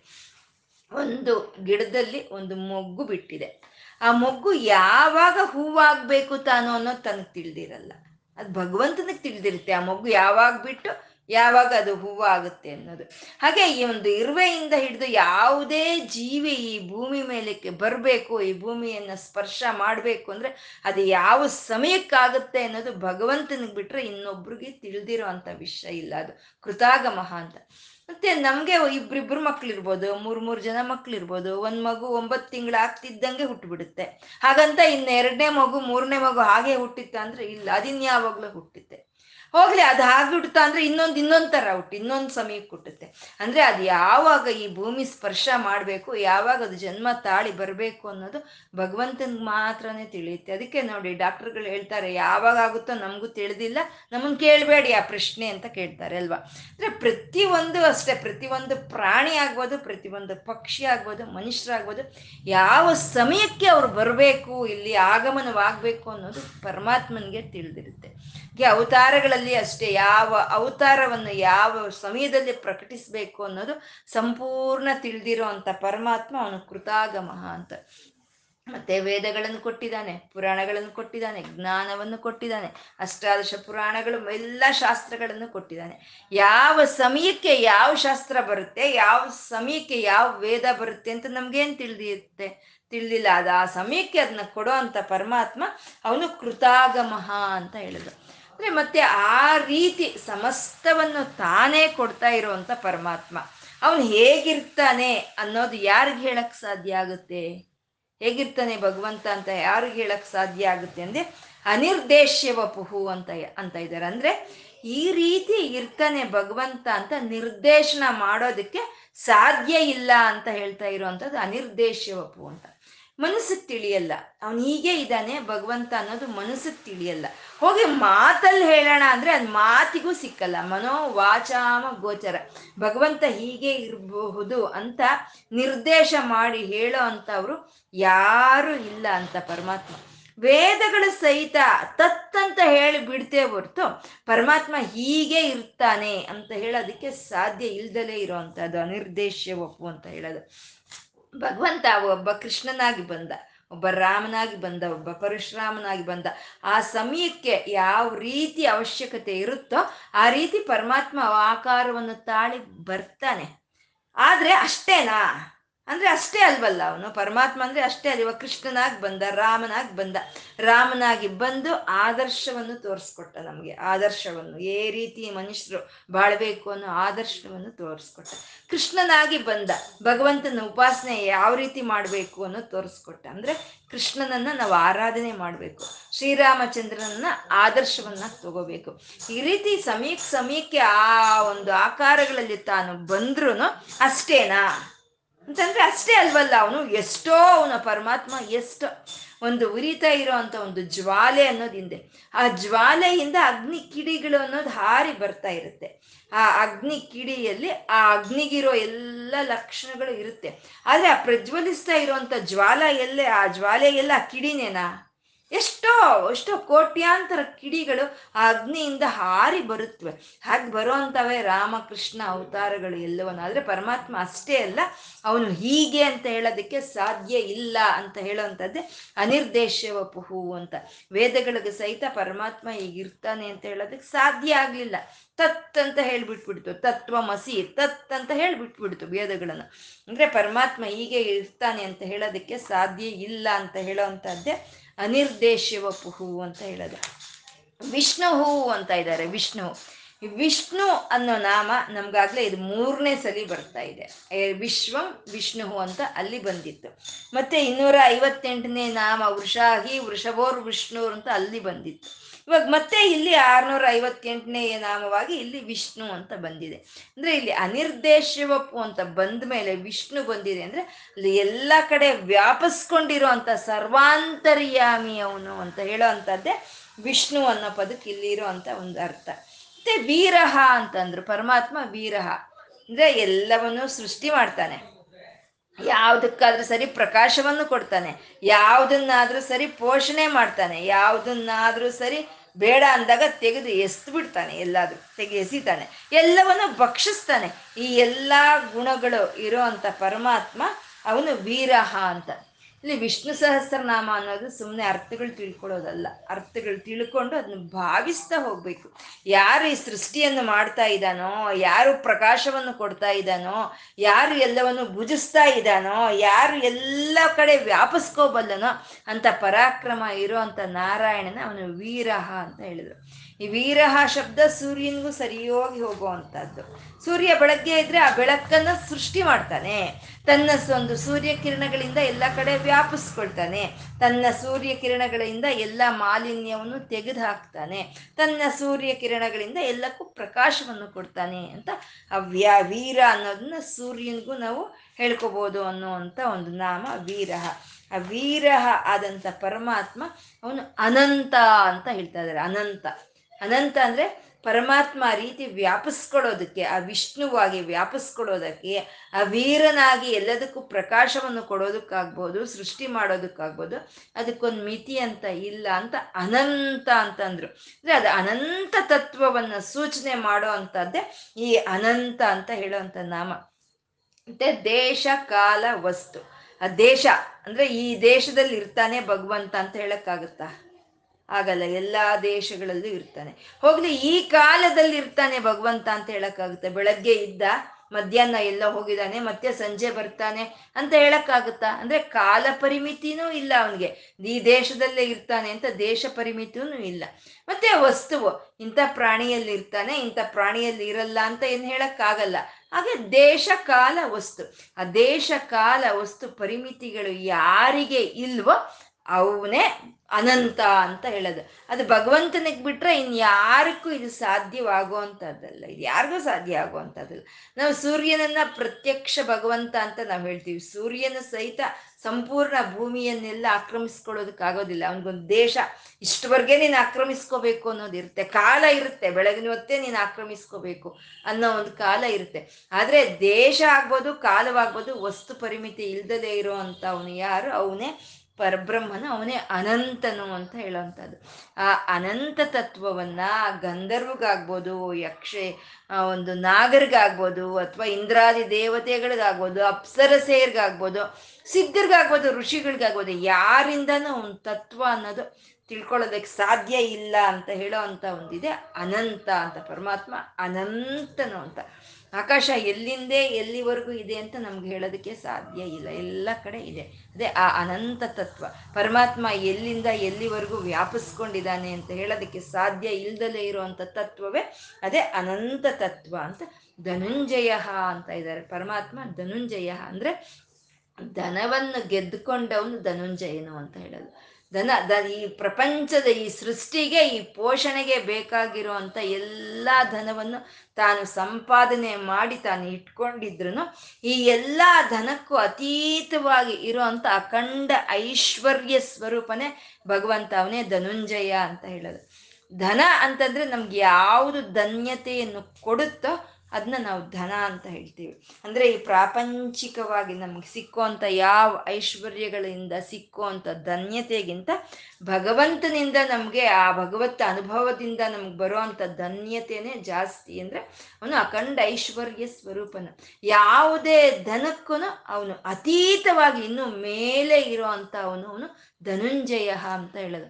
ಒಂದು ಗಿಡದಲ್ಲಿ ಒಂದು ಮೊಗ್ಗು ಬಿಟ್ಟಿದೆ. ಆ ಮೊಗ್ಗು ಯಾವಾಗ ಹೂವಾಗ್ಬೇಕು ತಾನು ಅನ್ನೋದು ತನಗೆ ತಿಳಿದಿರಲ್ಲ. ಅದು ಭಗವಂತನಿಗೆ ತಿಳಿದಿರುತ್ತೆ. ಆ ಮೊಗ್ಗು ಯಾವಾಗ ಬಿಟ್ಟು ಯಾವಾಗ ಅದು ಹೂವು ಆಗುತ್ತೆ ಅನ್ನೋದು. ಹಾಗೆ ಈ ಒಂದು ಇರುವೆಯಿಂದ ಹಿಡಿದು ಯಾವುದೇ ಜೀವಿ ಈ ಭೂಮಿ ಮೇಲಕ್ಕೆ ಬರಬೇಕು, ಈ ಭೂಮಿಯನ್ನು ಸ್ಪರ್ಶ ಮಾಡಬೇಕು ಅಂದರೆ ಅದು ಯಾವ ಸಮಯಕ್ಕಾಗುತ್ತೆ ಅನ್ನೋದು ಭಗವಂತನಿಗೆ ಬಿಟ್ಟರೆ ಇನ್ನೊಬ್ರಿಗೆ ತಿಳಿದಿರೋ ಅಂತ ವಿಷಯ ಇಲ್ಲ ಅದು. ಕೃತಾಗಮಹ ಅಂತ. ಮತ್ತೆ ನಮಗೆ ಇಬ್ರಿಬ್ರು ಮಕ್ಳಿರ್ಬೋದು, ಮೂರು ಮೂರು ಜನ ಮಕ್ಳಿರ್ಬೋದು, ಒಂದು ಮಗು ಒಂಬತ್ತು ತಿಂಗಳು ಆಗ್ತಿದ್ದಂಗೆ ಹುಟ್ಟುಬಿಡುತ್ತೆ ಹಾಗಂತ ಇನ್ನ ಎರಡನೇ ಮಗು ಮೂರನೇ ಮಗು ಹಾಗೆ ಹುಟ್ಟಿತ್ತ ಅಂದ್ರೆ ಇಲ್ಲ, ಅದಿನ್ಯಾವಾಗ್ಲೂ ಹುಟ್ಟಿತ್ತೆ. ಹೋಗ್ಲಿ, ಅದು ಹುಟ್ಟುತ್ತಾ ಅಂದ್ರೆ ಇನ್ನೊಂದು, ಇನ್ನೊಂದ್ ತರ ಹುಟ್ಟು, ಇನ್ನೊಂದು ಸಮಯಕ್ಕೆ ಹುಟ್ಟುತ್ತೆ. ಅಂದ್ರೆ ಅದು ಯಾವಾಗ ಈ ಭೂಮಿ ಸ್ಪರ್ಶ ಮಾಡ್ಬೇಕು, ಯಾವಾಗ ಅದು ಜನ್ಮ ತಾಳಿ ಬರಬೇಕು ಅನ್ನೋದು ಭಗವಂತನಿಗೆ ಮಾತ್ರನೇ ತಿಳಿಯುತ್ತೆ. ಅದಕ್ಕೆ ನೋಡಿ ಡಾಕ್ಟರ್ಗಳು ಹೇಳ್ತಾರೆ, ಯಾವಾಗ ಆಗುತ್ತೋ ನಮಗೂ ತಿಳಿದಿಲ್ಲ, ನಮ್ಮನ್ ಕೇಳಬೇಡಿ ಆ ಪ್ರಶ್ನೆ ಅಂತ ಕೇಳ್ತಾರೆ ಅಲ್ವಾ? ಅಂದ್ರೆ ಪ್ರತಿಯೊಂದು ಅಷ್ಟೇ, ಪ್ರತಿಯೊಂದು ಪ್ರಾಣಿ ಆಗ್ಬೋದು, ಪ್ರತಿಯೊಂದು ಪಕ್ಷಿ ಆಗ್ಬೋದು, ಮನುಷ್ಯರಾಗ್ಬೋದು, ಯಾವ ಸಮಯಕ್ಕೆ ಅವ್ರು ಬರಬೇಕು, ಇಲ್ಲಿ ಆಗಮನವಾಗಬೇಕು ಅನ್ನೋದು ಪರಮಾತ್ಮನಿಗೆ ತಿಳಿದಿರುತ್ತೆ. ಅವತಾರಗಳಲ್ಲಿ ಅಷ್ಟೇ ಯಾವ ಅವತಾರವನ್ನು ಯಾವ ಸಮಯದಲ್ಲಿ ಪ್ರಕಟಿಸಬೇಕು ಅನ್ನೋದು ಸಂಪೂರ್ಣ ತಿಳಿದಿರೋ ಅಂತ ಪರಮಾತ್ಮ ಅವನು ಕೃತಾಗಮಃ ಅಂತ. ಮತ್ತೆ ವೇದಗಳನ್ನು ಕೊಟ್ಟಿದ್ದಾನೆ, ಪುರಾಣಗಳನ್ನು ಕೊಟ್ಟಿದ್ದಾನೆ, ಜ್ಞಾನವನ್ನು ಕೊಟ್ಟಿದ್ದಾನೆ, ಅಷ್ಟಾದಶ ಪುರಾಣಗಳು, ಎಲ್ಲ ಶಾಸ್ತ್ರಗಳನ್ನು ಕೊಟ್ಟಿದ್ದಾನೆ. ಯಾವ ಸಮಯಕ್ಕೆ ಯಾವ ಶಾಸ್ತ್ರ ಬರುತ್ತೆ, ಯಾವ ಸಮಯಕ್ಕೆ ಯಾವ ವೇದ ಬರುತ್ತೆ ಅಂತ ನಮ್ಗೇನ್ ತಿಳಿದಿರುತ್ತೆ ತಿಳಿದಿಲ್ಲ. ಅದು ಆ ಸಮಯಕ್ಕೆ ಅದನ್ನ ಕೊಡೋ ಅಂತ ಪರಮಾತ್ಮ ಅವನು ಕೃತಾಗಮಃ ಅಂತ ಹೇಳಿದ್ರು. ಅಂದ್ರೆ ಮತ್ತೆ ಆ ರೀತಿ ಸಮಸ್ತವನ್ನು ತಾನೇ ಕೊಡ್ತಾ ಇರುವಂತ ಪರಮಾತ್ಮ. ಅವನು ಹೇಗಿರ್ತಾನೆ ಅನ್ನೋದು ಯಾರಿಗೆ ಹೇಳಕ್ ಸಾಧ್ಯ ಆಗುತ್ತೆ? ಹೇಗಿರ್ತಾನೆ ಭಗವಂತ ಅಂತ ಯಾರಿಗೆ ಹೇಳಕ್ ಸಾಧ್ಯ ಆಗುತ್ತೆ ಅಂದ್ರೆ ಅನಿರ್ದೇಶ್ಯ ವಪುಹು ಅಂತ ಅಂತ ಇದ್ದಾರೆ. ಅಂದ್ರೆ ಈ ರೀತಿ ಇರ್ತಾನೆ ಭಗವಂತ ಅಂತ ನಿರ್ದೇಶನ ಮಾಡೋದಕ್ಕೆ ಸಾಧ್ಯ ಇಲ್ಲ ಅಂತ ಹೇಳ್ತಾ ಇರುವಂಥದ್ದು ಅನಿರ್ದೇಶ್ಯ ವಪು ಅಂತ. ಮನಸ್ಸಿಗೆ ತಿಳಿಯಲ್ಲ. ಅವನು ಹೀಗೆ ಇದ್ದಾನೆ, ಭಗವಂತ ಅನ್ನೋದು ಮನಸ್ಸಿಗೆ ತಿಳಿಯಲ್ಲ. ಹೋಗಿ ಮಾತಲ್ಲಿ ಹೇಳೋಣ ಅಂದ್ರೆ ಅದು ಮಾತಿಗೂ ಸಿಕ್ಕಲ್ಲ. ಮನೋ ವಾಚಾಮ ಗೋಚರ. ಭಗವಂತ ಹೀಗೆ ಇರಬಹುದು ಅಂತ ನಿರ್ದೇಶ ಮಾಡಿ ಹೇಳೋ ಅಂತವ್ರು ಯಾರು ಇಲ್ಲ ಅಂತ ಪರಮಾತ್ಮ. ವೇದಗಳ ಸಹಿತ ತತ್ತಂತ ಹೇಳಿ ಬಿಡ್ತೇ ಹೊರ್ತು ಪರಮಾತ್ಮ ಹೀಗೆ ಇರ್ತಾನೆ ಅಂತ ಹೇಳೋದಕ್ಕೆ ಸಾಧ್ಯ ಇಲ್ದಲೇ ಇರೋವಂಥದ್ದು ಅನಿರ್ದೇಶ್ಯ ಒಪ್ಪು ಅಂತ ಹೇಳೋದು. ಭಗವಂತ, ಒಬ್ಬ ಕೃಷ್ಣನಾಗಿ ಬಂದ, ಒಬ್ಬ ರಾಮನಾಗಿ ಬಂದ, ಒಬ್ಬ ಪರಶುರಾಮನಾಗಿ ಬಂದ. ಆ ಸಮಯಕ್ಕೆ ಯಾವ ರೀತಿ ಅವಶ್ಯಕತೆ ಇರುತ್ತೋ ಆ ರೀತಿ ಪರಮಾತ್ಮ ಆಕಾರವನ್ನು ತಾಳಿ ಬರ್ತಾನೆ. ಆದರೆ ಅಷ್ಟೇನಾ? ಅಂದ್ರೆ ಅಷ್ಟೇ ಅಲ್ವಲ್ಲ ಅವನು? ಪರಮಾತ್ಮ ಅಂದ್ರೆ ಅಷ್ಟೇ ಅಲ್ಲಿ. ಕೃಷ್ಣನಾಗಿ ಬಂದ, ರಾಮನಾಗಿ ಬಂದ. ರಾಮನಾಗಿ ಬಂದು ಆದರ್ಶವನ್ನು ತೋರಿಸ್ಕೊಟ್ಟ ನಮಗೆ. ಆದರ್ಶವನ್ನು. ಏ ರೀತಿ ಮನುಷ್ಯರು ಬಾಳ್ಬೇಕು ಅನ್ನೋ ಆದರ್ಶವನ್ನು ತೋರಿಸ್ಕೊಟ್ಟ. ಕೃಷ್ಣನಾಗಿ ಬಂದ. ಭಗವಂತನ ಉಪಾಸನೆ ಯಾವ ರೀತಿ ಮಾಡಬೇಕು ಅನ್ನೋ ತೋರಿಸ್ಕೊಟ್ಟ. ಅಂದ್ರೆ ಕೃಷ್ಣನನ್ನ ನಾವು ಆರಾಧನೆ ಮಾಡಬೇಕು. ಶ್ರೀರಾಮಚಂದ್ರನನ್ನ ಆದರ್ಶವನ್ನ ತಗೋಬೇಕು. ಈ ರೀತಿ ಸಮೀಕ್ ಸಮೀಕ್ಕೆ ಆ ಒಂದು ಆಕಾರಗಳಲ್ಲಿ ತಾನು ಬಂದ್ರೂ ಅಷ್ಟೇನಾ? ಅಂತಂದ್ರೆ ಅಷ್ಟೇ ಅಲ್ವಲ್ಲ, ಅವನು ಎಷ್ಟೋ, ಅವನ ಪರಮಾತ್ಮ ಎಷ್ಟೋ, ಒಂದು ಉರಿತಾ ಇರೋ ಅಂತ ಒಂದು ಜ್ವಾಲೆ ಅನ್ನೋದಿಂದೆ ಆ ಜ್ವಾಲೆಯಿಂದ ಅಗ್ನಿ ಕಿಡಿಗಳು ಅನ್ನೋದು ಹಾರಿ ಬರ್ತಾ ಇರುತ್ತೆ. ಆ ಅಗ್ನಿ ಕಿಡಿಯಲ್ಲಿ ಆ ಅಗ್ನಿಗಿರೋ ಎಲ್ಲ ಲಕ್ಷಣಗಳು ಇರುತ್ತೆ. ಆದ್ರೆ ಆ ಪ್ರಜ್ವಲಿಸ್ತಾ ಇರುವಂತ ಜ್ವಾಲ ಎಲ್ಲೇ, ಆ ಜ್ವಾಲೆ ಎಲ್ಲ ಕಿಡಿನೇನಾ? ಎಷ್ಟೋ ಎಷ್ಟೋ ಕೋಟ್ಯಾಂತರ ಕಿಡಿಗಳು ಆ ಅಗ್ನಿಯಿಂದ ಹಾರಿ ಬರುತ್ತವೆ ಹಾಗೆ ಬರುವಂಥವೇ ರಾಮಕೃಷ್ಣ ಅವತಾರಗಳು ಎಲ್ಲವನ್ನ ಆದರೆ ಪರಮಾತ್ಮ ಅಷ್ಟೇ ಅಲ್ಲ, ಅವನು ಹೀಗೆ ಅಂತ ಹೇಳೋದಕ್ಕೆ ಸಾಧ್ಯ ಇಲ್ಲ ಅಂತ ಹೇಳುವಂಥದ್ದೇ ಅನಿರ್ದೇಶವ ಪುಹು ಅಂತ. ವೇದಗಳಿಗೆ ಸಹಿತ ಪರಮಾತ್ಮ ಹೀಗಿರ್ತಾನೆ ಅಂತ ಹೇಳೋದಕ್ಕೆ ಸಾಧ್ಯ ಆಗಲಿಲ್ಲ. ತತ್ ಅಂತ ಹೇಳ್ಬಿಟ್ಬಿಡ್ತು, ತತ್ವ ಮಸಿ, ತತ್ ಅಂತ ಹೇಳ್ಬಿಟ್ಬಿಡ್ತು ವೇದಗಳನ್ನು. ಅಂದ್ರೆ ಪರಮಾತ್ಮ ಹೀಗೆ ಇರ್ತಾನೆ ಅಂತ ಹೇಳೋದಕ್ಕೆ ಸಾಧ್ಯ ಇಲ್ಲ ಅಂತ ಹೇಳೋವಂಥದ್ದೇ ಅನಿರ್ದೇಶ್ಯವ ಪುಹು ಅಂತ ಹೇಳೋದು. ವಿಷ್ಣು ಹೂವು ಅಂತ ಇದ್ದಾರೆ, ವಿಷ್ಣು. ವಿಷ್ಣು ಅನ್ನೋ ನಾಮ ನಮ್ಗಾಗ್ಲೇ ಇದು ಮೂರನೇ ಸಲಿ ಬರ್ತಾ ಇದೆ. ವಿಶ್ವಂ ವಿಷ್ಣು ಅಂತ ಅಲ್ಲಿ ಬಂದಿತ್ತು. ಮತ್ತೆ ಇನ್ನೂರ ಐವತ್ತೆಂಟನೇ ನಾಮ ವೃಷಾಹಿ, ವೃಷಭೋರ್ ವಿಷ್ಣು ಅಂತ ಅಲ್ಲಿ ಬಂದಿತ್ತು. ಇವಾಗ ಮತ್ತೆ ಇಲ್ಲಿ ಆರ್ನೂರ ಐವತ್ತೆಂಟನೇ ನಾಮವಾಗಿ ಇಲ್ಲಿ ವಿಷ್ಣು ಅಂತ ಬಂದಿದೆ. ಅಂದ್ರೆ ಇಲ್ಲಿ ಅನಿರ್ದೇಶವಪ್ಪು ಅಂತ ಬಂದ ಮೇಲೆ ವಿಷ್ಣು ಬಂದಿದೆ ಅಂದ್ರೆ ಅಲ್ಲಿ ಎಲ್ಲ ಕಡೆ ವ್ಯಾಪಿಸ್ಕೊಂಡಿರುವಂತ ಸರ್ವಾಂತರ್ಯಾಮಿ ಅವನು ಅಂತ ಹೇಳೋ ಅಂತದ್ದೇ ವಿಷ್ಣು ಅನ್ನೋ ಪದಕ್ಕೆ ಇಲ್ಲಿರೋ ಅಂತ ಒಂದು ಅರ್ಥ. ಮತ್ತೆ ವೀರಹ ಅಂತಂದ್ರು, ಪರಮಾತ್ಮ ವೀರಹ. ಅಂದ್ರೆ ಎಲ್ಲವನ್ನೂ ಸೃಷ್ಟಿ ಮಾಡ್ತಾನೆ. ಯಾವುದಕ್ಕಾದ್ರೂ ಸರಿ ಪ್ರಕಾಶವನ್ನು ಕೊಡ್ತಾನೆ. ಯಾವುದನ್ನಾದ್ರೂ ಸರಿ ಪೋಷಣೆ ಮಾಡ್ತಾನೆ. ಯಾವುದನ್ನಾದ್ರೂ ಸರಿ ಬೇಡ ಅಂದಾಗ ತೆಗೆದು ಎಸ್ದು ಬಿಡ್ತಾನೆ ಎಲ್ಲಾದ್ರೂ, ತೆಗೆ ಎಸಿತಾನೆ. ಎಲ್ಲವನ್ನು ಭಕ್ಷಿಸ್ತಾನೆ. ಈ ಎಲ್ಲ ಗುಣಗಳು ಇರೋ ಅಂತ ಪರಮಾತ್ಮ ಅವನು ವೀರಹ ಅಂತ. ಇಲ್ಲಿ ವಿಷ್ಣು ಸಹಸ್ರನಾಮ ಅನ್ನೋದು ಸುಮ್ಮನೆ ಅರ್ಥಗಳು ತಿಳ್ಕೊಳ್ಳೋದಲ್ಲ. ಅರ್ಥಗಳು ತಿಳ್ಕೊಂಡು ಅದನ್ನ ಭಾವಿಸ್ತಾ ಹೋಗ್ಬೇಕು. ಯಾರು ಈ ಸೃಷ್ಟಿಯನ್ನು ಮಾಡ್ತಾ ಇದ್ದಾನೋ, ಯಾರು ಪ್ರಕಾಶವನ್ನು ಕೊಡ್ತಾ ಇದ್ದಾನೋ, ಯಾರು ಎಲ್ಲವನ್ನು ಭುಜಿಸ್ತಾ ಇದ್ದಾನೋ, ಯಾರು ಎಲ್ಲ ಕಡೆ ವ್ಯಾಪಿಸ್ಕೋಬಲ್ಲನೋ ಅಂತ ಪರಾಕ್ರಮ ಇರೋ ಅಂತ ನಾರಾಯಣನ ಅವನು ವೀರಹ ಅಂತ ಹೇಳಿದ್ರು. ಈ ವೀರಹ ಶಬ್ದ ಸೂರ್ಯನಿಗೂ ಸರಿಯೋಗಿ ಹೋಗುವಂಥದ್ದು ಸೂರ್ಯ ಬೆಳಗ್ಗೆ ಇದ್ರೆ ಆ ಬೆಳಕನ್ನ ಸೃಷ್ಟಿ ಮಾಡ್ತಾನೆ. ತನ್ನ ಒಂದು ಸೂರ್ಯ ಕಿರಣಗಳಿಂದ ಎಲ್ಲ ಕಡೆ ವ್ಯಾಪಿಸ್ಕೊಳ್ತಾನೆ. ತನ್ನ ಸೂರ್ಯ ಕಿರಣಗಳಿಂದ ಎಲ್ಲ ಮಾಲಿನ್ಯವನ್ನು ತೆಗೆದು ಹಾಕ್ತಾನೆ ತನ್ನ ಸೂರ್ಯ ಕಿರಣಗಳಿಂದ ಎಲ್ಲಕ್ಕೂ ಪ್ರಕಾಶವನ್ನು ಕೊಡ್ತಾನೆ ಅಂತ ಆ ವ್ಯಾ ವೀರ ಅನ್ನೋದನ್ನ ಸೂರ್ಯನಿಗೂ ನಾವು ಹೇಳ್ಕೋಬೋದು ಅನ್ನುವಂಥ ಒಂದು ನಾಮ ವೀರಹ. ಆ ವೀರಹ ಆದಂಥ ಪರಮಾತ್ಮ ಅವನು ಅನಂತ ಅಂತ ಹೇಳ್ತಾ ಇದ್ದಾರೆ. ಅನಂತ. ಅನಂತ ಅಂದ್ರೆ ಪರಮಾತ್ಮ ರೀತಿ ವ್ಯಾಪಿಸ್ಕೊಳ್ಳೋದಕ್ಕೆ, ಆ ವಿಷ್ಣುವಾಗಿ ವ್ಯಾಪಿಸ್ಕೊಳ್ಳೋದಕ್ಕೆ, ಆ ವೀರನಾಗಿ ಎಲ್ಲದಕ್ಕೂ ಪ್ರಕಾಶವನ್ನು ಕೊಡೋದಕ್ಕಾಗ್ಬೋದು, ಸೃಷ್ಟಿ ಮಾಡೋದಕ್ಕಾಗ್ಬೋದು, ಅದಕ್ಕೊಂದು ಮಿತಿ ಅಂತ ಇಲ್ಲ ಅಂತ ಅನಂತ ಅಂತಂದ್ರು. ಅಂದ್ರೆ ಅದು ಅನಂತ ತತ್ವವನ್ನು ಸೂಚನೆ ಮಾಡೋ ಅಂತದ್ದೇ ಈ ಅನಂತ ಅಂತ ಹೇಳೋವಂಥ ನಾಮ. ಮತ್ತೆ ದೇಶ, ಕಾಲ, ವಸ್ತು. ಆ ದೇಶ ಅಂದ್ರೆ ಈ ದೇಶದಲ್ಲಿ ಇರ್ತಾನೆ ಭಗವಂತ ಅಂತ ಹೇಳಕ್ಕಾಗುತ್ತಾ? ಆಗಲ್ಲ, ಎಲ್ಲಾ ದೇಶಗಳಲ್ಲೂ ಇರ್ತಾನೆ. ಹೋಗ್ಲಿ, ಈ ಕಾಲದಲ್ಲಿ ಇರ್ತಾನೆ ಭಗವಂತ ಅಂತ ಹೇಳಕ್ಕಾಗುತ್ತೆ. ಬೆಳಗ್ಗೆ ಇದ್ದ, ಮಧ್ಯಾಹ್ನ ಎಲ್ಲ ಹೋಗಿದ್ದಾನೆ ಮತ್ತೆ ಸಂಜೆ ಬರ್ತಾನೆ ಅಂತ ಹೇಳಕ್ಕಾಗುತ್ತಾ? ಅಂದ್ರೆ ಕಾಲ ಪರಿಮಿತಿನೂ ಇಲ್ಲ ಅವನಿಗೆ. ಈ ದೇಶದಲ್ಲೇ ಇರ್ತಾನೆ ಅಂತ ದೇಶ ಪರಿಮಿತಿನೂ ಇಲ್ಲ. ಮತ್ತೆ ವಸ್ತುವು, ಇಂಥ ಪ್ರಾಣಿಯಲ್ಲಿ ಇರ್ತಾನೆ, ಇಂಥ ಪ್ರಾಣಿಯಲ್ಲಿ ಇರಲ್ಲ ಅಂತ ಏನು ಹೇಳಕ್ಕಾಗಲ್ಲ. ಹಾಗೆ ದೇಶ ಕಾಲ ವಸ್ತು. ಆ ದೇಶ ಕಾಲ ವಸ್ತು ಪರಿಮಿತಿಗಳು ಯಾರಿಗೆ ಇಲ್ವೋ ಅವನೇ ಅನಂತ ಅಂತ ಹೇಳೋದು. ಅದು ಭಗವಂತನಿಗೆ ಬಿಟ್ರೆ ಇನ್ ಯಾರಕ್ಕೂ ಇದು ಸಾಧ್ಯವಾಗುವಂಥದ್ದಲ್ಲ. ಇದು ಯಾರಿಗೂ ಸಾಧ್ಯ ಆಗುವಂಥದ್ದಲ್ಲ. ನಾವು ಸೂರ್ಯನನ್ನ ಪ್ರತ್ಯಕ್ಷ ಭಗವಂತ ಅಂತ ನಾವು ಹೇಳ್ತೀವಿ. ಸೂರ್ಯನ ಸಹಿತ ಸಂಪೂರ್ಣ ಭೂಮಿಯನ್ನೆಲ್ಲ ಆಕ್ರಮಿಸ್ಕೊಳ್ಳೋದಕ್ಕಾಗೋದಿಲ್ಲ. ಅವನಿಗೊಂದು ದೇಶ, ಇಷ್ಟವರೆಗೆ ನೀನು ಆಕ್ರಮಿಸ್ಕೋಬೇಕು ಅನ್ನೋದಿರುತ್ತೆ ಕಾಲ ಇರುತ್ತೆ. ಬೆಳಗಿನ ಹೊತ್ತೇ ನೀನು ಆಕ್ರಮಿಸ್ಕೋಬೇಕು ಅನ್ನೋ ಒಂದು ಕಾಲ ಇರುತ್ತೆ. ಆದರೆ ದೇಶ ಆಗ್ಬೋದು, ಕಾಲವಾಗ್ಬೋದು, ವಸ್ತು ಪರಿಮಿತಿ ಇಲ್ದಲೇ ಇರೋ ಅಂತ ಅವನು ಯಾರು? ಅವನೇ ಪರಬ್ರಹ್ಮನು ಅವನೇ ಅನಂತನು ಅಂತ ಹೇಳೋವಂಥದ್ದು. ಆ ಅನಂತ ತತ್ವವನ್ನ ಗಂಧರ್ವಗಾಗ್ಬೋದು, ಯಕ್ಷೆ ಒಂದು ನಾಗರಿಗಾಗ್ಬೋದು, ಅಥವಾ ಇಂದ್ರಾದಿ ದೇವತೆಗಳಿಗಾಗ್ಬೋದು ಅಪ್ಸರಸೇರ್ಗಾಗ್ಬೋದು, ಸಿದ್ಧರಿಗಾಗ್ಬೋದು, ಋಷಿಗಳಿಗಾಗ್ಬೋದು, ಯಾರಿಂದನೂ ಒಂದು ತತ್ವ ಅನ್ನೋದು ತಿಳ್ಕೊಳ್ಳೋದಕ್ಕೆ ಸಾಧ್ಯ ಇಲ್ಲ ಅಂತ ಹೇಳೋ ಅಂತ ಒಂದಿದೆ ಅನಂತ ಅಂತ, ಪರಮಾತ್ಮ ಅನಂತನು ಅಂತ. ಆಕಾಶ ಎಲ್ಲಿಂದೇ ಎಲ್ಲಿವರೆಗೂ ಇದೆ ಅಂತ ನಮ್ಗೆ ಹೇಳೋದಕ್ಕೆ ಸಾಧ್ಯ ಇಲ್ಲ. ಎಲ್ಲ ಕಡೆ ಇದೆ. ಅದೇ ಆ ಅನಂತ ತತ್ವ. ಪರಮಾತ್ಮ ಎಲ್ಲಿಂದ ಎಲ್ಲಿವರೆಗೂ ವ್ಯಾಪಿಸ್ಕೊಂಡಿದ್ದಾನೆ ಅಂತ ಹೇಳೋದಕ್ಕೆ ಸಾಧ್ಯ ಇಲ್ದಲೇ ಇರುವಂಥ ತತ್ವವೇ ಅದೇ ಅನಂತ ತತ್ವ ಅಂತ ಧನುಂಜಯ ಅಂತ ಇದ್ದಾರೆ. ಪರಮಾತ್ಮ ಧನುಂಜಯ ಅಂದರೆ ಧನವನ್ನು ಗೆದ್ದುಕೊಂಡವನು ಧನುಂಜಯನು ಅಂತ ಹೇಳೋದು. ದನ ದ, ಈ ಪ್ರಪಂಚದ ಈ ಸೃಷ್ಟಿಗೆ, ಈ ಪೋಷಣೆಗೆ ಬೇಕಾಗಿರುವಂಥ ಎಲ್ಲ ಧನವನ್ನು ತಾನು ಸಂಪಾದನೆ ಮಾಡಿ ತಾನು ಇಟ್ಕೊಂಡಿದ್ರು ಈ ಎಲ್ಲ ಧನಕ್ಕೂ ಅತೀತವಾಗಿ ಇರುವಂಥ ಅಖಂಡ ಐಶ್ವರ್ಯ ಸ್ವರೂಪನೇ ಭಗವಂತ ಅವನೇ ಧನುಂಜಯ ಅಂತ ಹೇಳೋದು. ಧನ ಅಂತಂದ್ರೆ ನಮ್ಗೆ ಯಾವುದು ಧನ್ಯತೆಯನ್ನು ಕೊಡುತ್ತೋ ಅದನ್ನ ನಾವು ಧನ ಅಂತ ಹೇಳ್ತೀವಿ. ಅಂದರೆ ಈ ಪ್ರಾಪಂಚಿಕವಾಗಿ ನಮ್ಗೆ ಸಿಕ್ಕುವಂಥ ಯಾವ ಐಶ್ವರ್ಯಗಳಿಂದ ಸಿಕ್ಕುವಂಥ ಧನ್ಯತೆಗಿಂತ ಭಗವಂತನಿಂದ ನಮಗೆ ಆ ಭಗವತ್ ಅನುಭವದಿಂದ ನಮ್ಗೆ ಬರುವಂಥ ಧನ್ಯತೆನೇ ಜಾಸ್ತಿ ಅಂದರೆ ಅವನು ಅಖಂಡ ಐಶ್ವರ್ಯ ಸ್ವರೂಪನ. ಯಾವುದೇ ಧನಕ್ಕೂ ಅವನು ಅತೀತವಾಗಿ ಇನ್ನೂ ಮೇಲೆ ಇರುವಂಥ ಅವನು ಅವನು ಧನುಂಜಯ ಅಂತ ಹೇಳೋದು.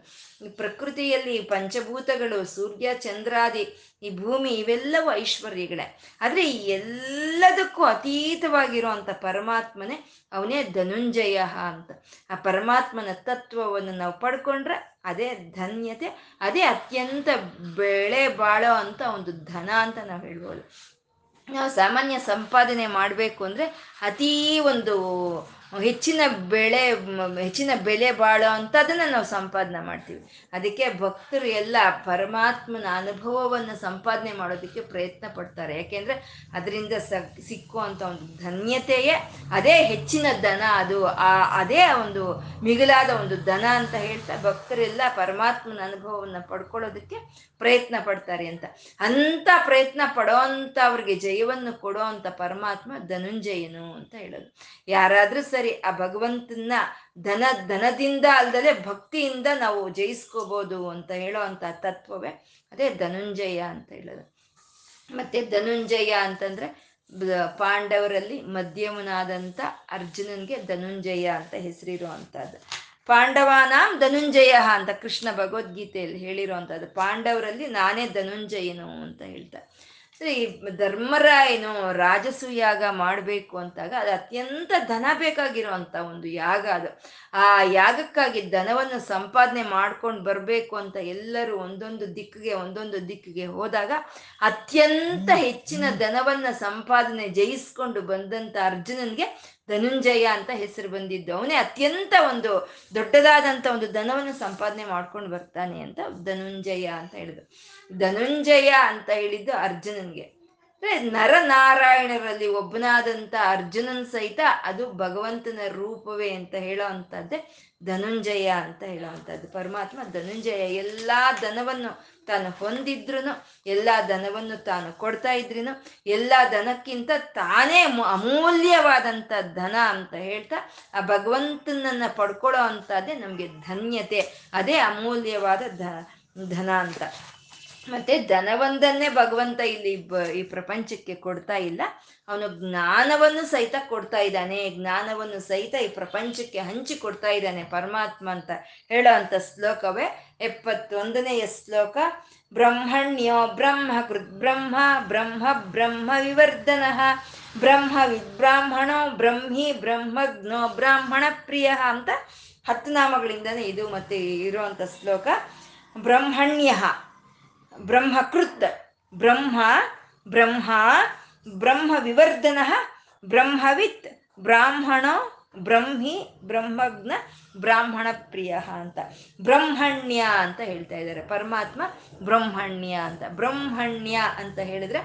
ಪ್ರಕೃತಿಯಲ್ಲಿ ಪಂಚಭೂತಗಳು ಸೂರ್ಯ, ಚಂದ್ರಾದಿ ಈ ಭೂಮಿ ಇವೆಲ್ಲವೂ ಐಶ್ವರ್ಯಗಳೇ. ಆದರೆ ಈ ಎಲ್ಲದಕ್ಕೂ ಅತೀತವಾಗಿರುವಂಥ ಪರಮಾತ್ಮನೇ ಅವನೇ ಧನುಂಜಯ ಅಂತ. ಆ ಪರಮಾತ್ಮನ ತತ್ವವನ್ನು ನಾವು ಪಡ್ಕೊಂಡ್ರೆ ಅದೇ ಧನ್ಯತೆ, ಅದೇ ಅತ್ಯಂತ ಬೆಳೆ ಬಾಳೋ ಅಂತ ಒಂದು ಧನ ಅಂತ ನಾವು ಹೇಳ್ಬೋದು. ನಾವು ಸಾಮಾನ್ಯ ಸಂಪಾದನೆ ಮಾಡಬೇಕು ಅಂದರೆ ಅತೀ ಒಂದು ಹೆಚ್ಚಿನ ಬೆಳೆ ಹೆಚ್ಚಿನ ಬೆಲೆ ಬಾಳೋ ಅಂಥದ್ದನ್ನು ನಾವು ಸಂಪಾದನೆ ಮಾಡ್ತೀವಿ. ಅದಕ್ಕೆ ಭಕ್ತರು ಎಲ್ಲ ಪರಮಾತ್ಮನ ಅನುಭವವನ್ನು ಸಂಪಾದನೆ ಮಾಡೋದಕ್ಕೆ ಪ್ರಯತ್ನ ಪಡ್ತಾರೆ. ಯಾಕೆಂದರೆ ಅದರಿಂದ ಸ ಸಿಕ್ಕುವಂಥ ಒಂದು ಧನ್ಯತೆಯೇ, ಅದೇ ಹೆಚ್ಚಿನ ದನ ಅದು ಆ, ಅದೇ ಒಂದು ಮಿಗಿಲಾದ ಒಂದು ದನ ಅಂತ ಹೇಳ್ತಾ ಭಕ್ತರೆಲ್ಲ ಪರಮಾತ್ಮನ ಅನುಭವವನ್ನು ಪಡ್ಕೊಳ್ಳೋದಕ್ಕೆ ಪ್ರಯತ್ನ ಪಡ್ತಾರೆ ಅಂತ. ಅಂಥ ಪ್ರಯತ್ನ ಪಡೋ ಅವ್ರಿಗೆ ಜಯವನ್ನು ಕೊಡೋ ಅಂಥ ಪರಮಾತ್ಮ ಧನುಂಜಯನು ಅಂತ ಹೇಳೋದು. ಯಾರಾದರೂ ಸರಿ ಆ ಭಗವಂತನ ಧನ, ಧನದಿಂದ ಅಲ್ದಲೆ ಭಕ್ತಿಯಿಂದ ನಾವು ಜಯಿಸ್ಕೋಬೋದು ಅಂತ ಹೇಳೋ ಅಂತ ತತ್ವವೇ ಅದೇ ಧನುಂಜಯ ಅಂತ ಹೇಳೋದು. ಮತ್ತೆ ಧನುಂಜಯ ಅಂತಂದ್ರೆ ಪಾಂಡವರಲ್ಲಿ ಮಧ್ಯಮನಾದಂತ ಅರ್ಜುನನ್ಗೆ ಧನುಂಜಯ ಅಂತ ಹೆಸರಿರುವಂತಹದ್ದು ಪಾಂಡವಾನಾಂ ಧನುಂಜಯ ಅಂತ ಕೃಷ್ಣ ಭಗವದ್ಗೀತೆಯಲ್ಲಿ ಹೇಳಿರುವಂಥದ್ದು. ಪಾಂಡವರಲ್ಲಿ ನಾನೇ ಧನುಂಜಯನು ಅಂತ ಹೇಳ್ತಾರೆ. ಸರಿ ಧರ್ಮರಾಯನು ರಾಜಸು ಯಾಗ ಮಾಡಬೇಕು ಅಂತಾಗ ಅದು ಅತ್ಯಂತ ಧನ ಬೇಕಾಗಿರುವಂತ ಒಂದು ಯಾಗ ಅದು. ಆ ಯಾಗಕ್ಕಾಗಿ ಧನವನ್ನು ಸಂಪಾದನೆ ಮಾಡ್ಕೊಂಡು ಬರಬೇಕು ಅಂತ ಎಲ್ಲರೂ ಒಂದೊಂದು ದಿಕ್ಕಿಗೆ ಒಂದೊಂದು ದಿಕ್ಕಿಗೆ ಹೋದಾಗ ಅತ್ಯಂತ ಹೆಚ್ಚಿನ ಧನವನ್ನ ಸಂಪಾದನೆ ಜಯಿಸ್ಕೊಂಡು ಬಂದಂತ ಅರ್ಜುನನ್ಗೆ ಧನುಂಜಯ ಅಂತ ಹೆಸರು ಬಂದಿದ್ದು. ಅವನೇ ಅತ್ಯಂತ ಒಂದು ದೊಡ್ಡದಾದಂಥ ಒಂದು ಧನವನ್ನು ಸಂಪಾದನೆ ಮಾಡ್ಕೊಂಡು ಬರ್ತಾನೆ ಅಂತ ಧನುಂಜಯ ಅಂತ ಹೇಳಿದ್ರು. ಧನುಂಜಯ ಅಂತ ಹೇಳಿದ್ದು ಅರ್ಜುನನ್ಗೆ. ನರನಾರಾಯಣರಲ್ಲಿ ಒಬ್ಬನಾದಂಥ ಅರ್ಜುನನ್ ಸಹಿತ ಅದು ಭಗವಂತನ ರೂಪವೇ ಅಂತ ಹೇಳೋ ಅಂಥದ್ದೇ ಧನುಂಜಯ ಅಂತ ಹೇಳೋ ಪರಮಾತ್ಮ ಧನುಂಜಯ ಎಲ್ಲ ಧನವನ್ನು ತಾನು ಹೊಂದಿದ್ರು ಎಲ್ಲ ಧನವನ್ನು ತಾನು ಕೊಡ್ತಾ ಇದ್ರು ಎಲ್ಲ ಧನಕ್ಕಿಂತ ತಾನೇ ಅಮೂಲ್ಯವಾದಂಥ ಧನ ಅಂತ ಹೇಳ್ತಾ ಆ ಭಗವಂತನನ್ನ ಪಡ್ಕೊಳ್ಳೋ ಅಂಥದ್ದೇ ನಮಗೆ ಧನ್ಯತೆ. ಅದೇ ಅಮೂಲ್ಯವಾದ ಧ ಧನ ಅಂತ. ಮತ್ತೆ ಧನವೊಂದನ್ನೇ ಭಗವಂತ ಇಲ್ಲಿ ಈ ಪ್ರಪಂಚಕ್ಕೆ ಕೊಡ್ತಾ ಇಲ್ಲ. ಅವನು ಜ್ಞಾನವನ್ನು ಸಹಿತ ಕೊಡ್ತಾ ಇದ್ದಾನೆ. ಜ್ಞಾನವನ್ನು ಸಹಿತ ಈ ಪ್ರಪಂಚಕ್ಕೆ ಹಂಚಿ ಕೊಡ್ತಾ ಇದ್ದಾನೆ ಪರಮಾತ್ಮ ಅಂತ ಹೇಳೋ ಅಂತ ಶ್ಲೋಕವೇ ಎಪ್ಪತ್ತೊಂದನೆಯ ಶ್ಲೋಕ. ಬ್ರಹ್ಮಣ್ಯೋ ಬ್ರಹ್ಮ ಕೃತ್ ಬ್ರಹ್ಮ ಬ್ರಹ್ಮ ಬ್ರಹ್ಮ ವಿವರ್ಧನ. ಬ್ರಹ್ಮ ವಿದ್ಬ್ರಾಹ್ಮಣೋ ಬ್ರಹ್ಮಿ ಬ್ರಹ್ಮಜ್ಞೋ ಬ್ರಾಹ್ಮಣ ಪ್ರಿಯ ಅಂತ ಹತ್ತು ನಾಮಗಳಿಂದನೇ ಇದು ಮತ್ತೆ ಇರುವಂತ ಶ್ಲೋಕ. ಬ್ರಹ್ಮಣ್ಯ. ಬ್ರಹ್ಮಕೃತ್, ಬ್ರಹ್ಮ ಬ್ರಹ್ಮ ಬ್ರಹ್ಮ ವಿವರ್ಧನ ಬ್ರಹ್ಮವಿತ್, ಬ್ರಾಹ್ಮಣ, ಬ್ರಹ್ಮಿ, ಬ್ರಹ್ಮಜ್ಞ ಬ್ರಾಹ್ಮಣ ಪ್ರಿಯ ಅಂತ. ಬ್ರಹ್ಮಣ್ಯ ಅಂತ ಹೇಳ್ತಾ ಇದ್ದಾರೆ. ಪರಮಾತ್ಮ ಬ್ರಹ್ಮಣ್ಯ ಅಂತ. ಬ್ರಹ್ಮಣ್ಯ ಅಂತ ಹೇಳಿದ್ರೆ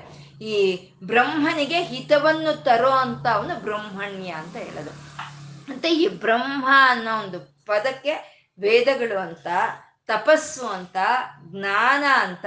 ಈ ಬ್ರಹ್ಮನಿಗೆ ಹಿತವನ್ನು ತರೋ ಅಂತ ಅವನು ಬ್ರಹ್ಮಣ್ಯ ಅಂತ ಹೇಳೋದು. ಅಂತ ಈ ಬ್ರಹ್ಮ ಅನ್ನೋ ಒಂದು ಪದಕ್ಕೆ ವೇದಗಳು ಅಂತ ತಪಸ್ಸು ಅಂತ ಜ್ಞಾನ ಅಂತ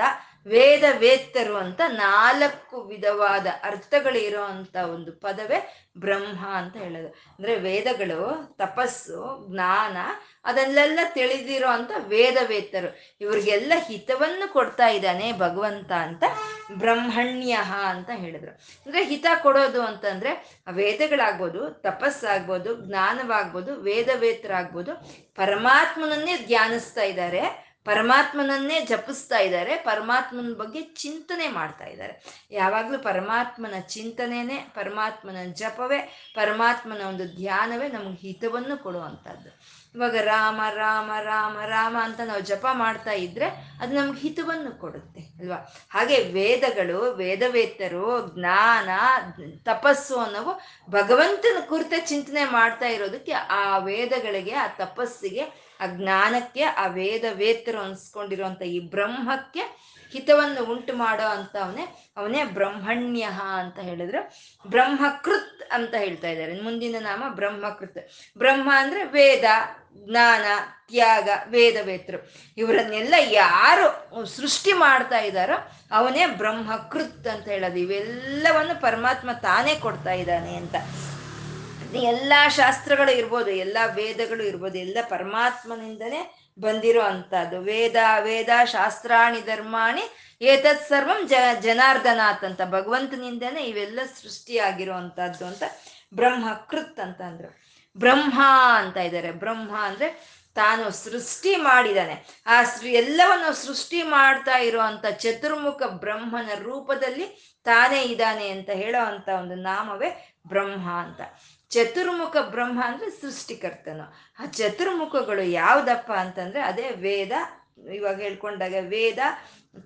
ವೇದ ವೇತ್ತರು ಅಂತ ನಾಲ್ಕು ವಿಧವಾದ ಅರ್ಥಗಳಿರೋ ಅಂತ ಒಂದು ಪದವೇ ಬ್ರಹ್ಮ ಅಂತ ಹೇಳೋದು. ಅಂದ್ರೆ ವೇದಗಳು, ತಪಸ್ಸು, ಜ್ಞಾನ, ಅದನ್ನೆಲ್ಲ ತಿಳಿದಿರೋ ಅಂತ ವೇದವೇತ್ತರು. ಇವ್ರಿಗೆಲ್ಲ ಹಿತವನ್ನು ಕೊಡ್ತಾ ಇದ್ದಾನೆ ಭಗವಂತ ಅಂತ ಬ್ರಹ್ಮಣ್ಯ ಅಂತ ಹೇಳಿದ್ರು. ಅಂದ್ರೆ ಹಿತ ಕೊಡೋದು ಅಂತಂದ್ರೆ ವೇದಗಳಾಗ್ಬೋದು, ತಪಸ್ಸಾಗ್ಬೋದು, ಜ್ಞಾನವಾಗ್ಬೋದು, ವೇದವೇತ್ತರಾಗ್ಬೋದು, ಪರಮಾತ್ಮನನ್ನೇ ಧ್ಯಾನಿಸ್ತಾ ಇದ್ದಾರೆ. ಪರಮಾತ್ಮನನ್ನೇ ಜಪಿಸ್ತಾ ಇದ್ದಾರೆ, ಪರಮಾತ್ಮನ ಬಗ್ಗೆ ಚಿಂತನೆ ಮಾಡ್ತಾ ಇದ್ದಾರೆ. ಯಾವಾಗಲೂ ಪರಮಾತ್ಮನ ಚಿಂತನೆನೇ, ಪರಮಾತ್ಮನ ಜಪವೇ, ಪರಮಾತ್ಮನ ಒಂದು ಧ್ಯಾನವೇ ನಮ್ಗೆ ಹಿತವನ್ನು ಕೊಡುವಂಥದ್ದು. ಇವಾಗ ರಾಮ ರಾಮ ರಾಮ ರಾಮ ಅಂತ ನಾವು ಜಪ ಮಾಡ್ತಾ ಇದ್ರೆ ಅದು ನಮ್ಗೆ ಹಿತವನ್ನು ಕೊಡುತ್ತೆ, ಅಲ್ವಾ? ಹಾಗೆ ವೇದಗಳು, ವೇದವೇತ್ತರು, ಜ್ಞಾನ, ತಪಸ್ಸು ಅನ್ನೋವು ಭಗವಂತನ ಕುರಿತ ಚಿಂತನೆ ಮಾಡ್ತಾ ಇರೋದಕ್ಕೆ ಆ ವೇದಗಳಿಗೆ, ಆ ತಪಸ್ಸಿಗೆ ಆ ಜ್ಞಾನಕ್ಕೆ, ಆ ವೇದ ವೇತರು ಅನ್ಸ್ಕೊಂಡಿರುವಂತ ಈ ಬ್ರಹ್ಮಕ್ಕೆ ಹಿತವನ್ನು ಉಂಟು ಮಾಡೋ ಅಂತ ಅವನೇ ಅವನೇ ಬ್ರಹ್ಮಣ್ಯ ಅಂತ ಹೇಳಿದ್ರು. ಬ್ರಹ್ಮಕೃತ್ ಅಂತ ಹೇಳ್ತಾ ಇದ್ದಾರೆ. ಮುಂದಿನ ನಾಮ ಬ್ರಹ್ಮಕೃತ್. ಬ್ರಹ್ಮ ಅಂದ್ರೆ ವೇದ, ಜ್ಞಾನ, ತ್ಯಾಗ ವೇದ ವೇತರು ಇವರನ್ನೆಲ್ಲ ಯಾರು ಸೃಷ್ಟಿ ಮಾಡ್ತಾ ಇದ್ದಾರೋ ಅವನೇ ಬ್ರಹ್ಮಕೃತ್ ಅಂತ ಹೇಳೋದು. ಇವೆಲ್ಲವನ್ನು ಪರಮಾತ್ಮ ತಾನೇ ಕೊಡ್ತಾ ಇದ್ದಾನೆ ಅಂತ. ಎಲ್ಲ ಶಾಸ್ತ್ರಗಳು ಇರ್ಬೋದು, ಎಲ್ಲ ವೇದಗಳು ಇರ್ಬೋದು, ಎಲ್ಲ ಪರಮಾತ್ಮನಿಂದನೇ ಬಂದಿರೋ ಅಂಥದ್ದು. ವೇದ ವೇದ ಶಾಸ್ತ್ರಾಣಿ ಧರ್ಮಾಣಿ ಏತತ್ ಸರ್ವಂ ಜ, ಜನಾರ್ದನಾಥ್ ಅಂತ ಭಗವಂತನಿಂದನೇ ಇವೆಲ್ಲ ಸೃಷ್ಟಿಯಾಗಿರುವಂಥದ್ದು ಅಂತ ಅಂತ ಬ್ರಹ್ಮಕೃತ್ ಅಂತ ಅಂದ್ರು. ಬ್ರಹ್ಮ ಅಂತ ಇದ್ದಾರೆ. ಬ್ರಹ್ಮ ಅಂದ್ರೆ ತಾನು ಸೃಷ್ಟಿ ಮಾಡಿದಾನೆ. ಆ ಎಲ್ಲವನ್ನು ಸೃಷ್ಟಿ ಮಾಡ್ತಾ ಇರುವಂತ ಚತುರ್ಮುಖ ಬ್ರಹ್ಮನ ರೂಪದಲ್ಲಿ ತಾನೇ ಇದ್ದಾನೆ ಅಂತ ಹೇಳೋ ಅಂತ ಒಂದು ನಾಮವೇ ಬ್ರಹ್ಮ ಅಂತ. ಚತುರ್ಮುಖ ಬ್ರಹ್ಮ ಅಂದ್ರೆ ಸೃಷ್ಟಿಕರ್ತನು. ಆ ಚತುರ್ಮುಖಗಳು ಯಾವ್ದಪ್ಪ ಅಂತಂದ್ರೆ ಅದೇ ವೇದ, ಇವಾಗ ಹೇಳ್ಕೊಂಡಾಗ ವೇದ,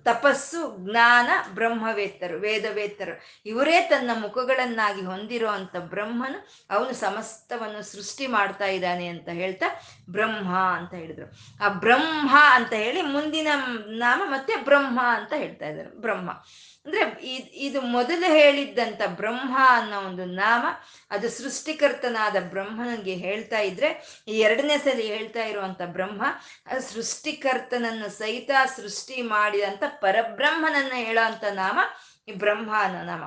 ತಪಸ್ಸು, ಜ್ಞಾನ, ಬ್ರಹ್ಮವೇತ್ತರು, ವೇದವೇತ್ತರು. ಇವರೇ ತನ್ನ ಮುಖಗಳನ್ನಾಗಿ ಹೊಂದಿರೋ ಅಂತ ಬ್ರಹ್ಮನು ಅವನು ಸಮಸ್ತವನ್ನು ಸೃಷ್ಟಿ ಮಾಡ್ತಾ ಇದ್ದಾನೆ ಅಂತ ಹೇಳ್ತಾ ಬ್ರಹ್ಮ ಅಂತ ಹೇಳಿದ್ರು. ಆ ಬ್ರಹ್ಮ ಅಂತ ಹೇಳಿ ಮುಂದಿನ ನಾಮ ಮತ್ತೆ ಬ್ರಹ್ಮ ಅಂತ ಹೇಳ್ತಾ ಇದ್ದಾರೆ. ಬ್ರಹ್ಮ. ಅಂದ್ರೆ ಇದು ಮೊದಲು ಹೇಳಿದ್ದಂತ ಬ್ರಹ್ಮ ಅನ್ನೋ ಒಂದು ನಾಮ, ಅದು ಸೃಷ್ಟಿಕರ್ತನಾದ ಬ್ರಹ್ಮನಿಗೆ ಹೇಳ್ತಾ ಇದ್ರೆ, ಈ ಎರಡನೇ ಸಲ ಹೇಳ್ತಾ ಇರುವಂತ ಬ್ರಹ್ಮ ಸೃಷ್ಟಿಕರ್ತನನ್ನು ಸಹಿತ ಸೃಷ್ಟಿ ಮಾಡಿದಂತ ಪರಬ್ರಹ್ಮನನ್ನ ಹೇಳೋ ಅಂತ ನಾಮ ಈ ಬ್ರಹ್ಮ ಅನ್ನೋ ನಾಮ.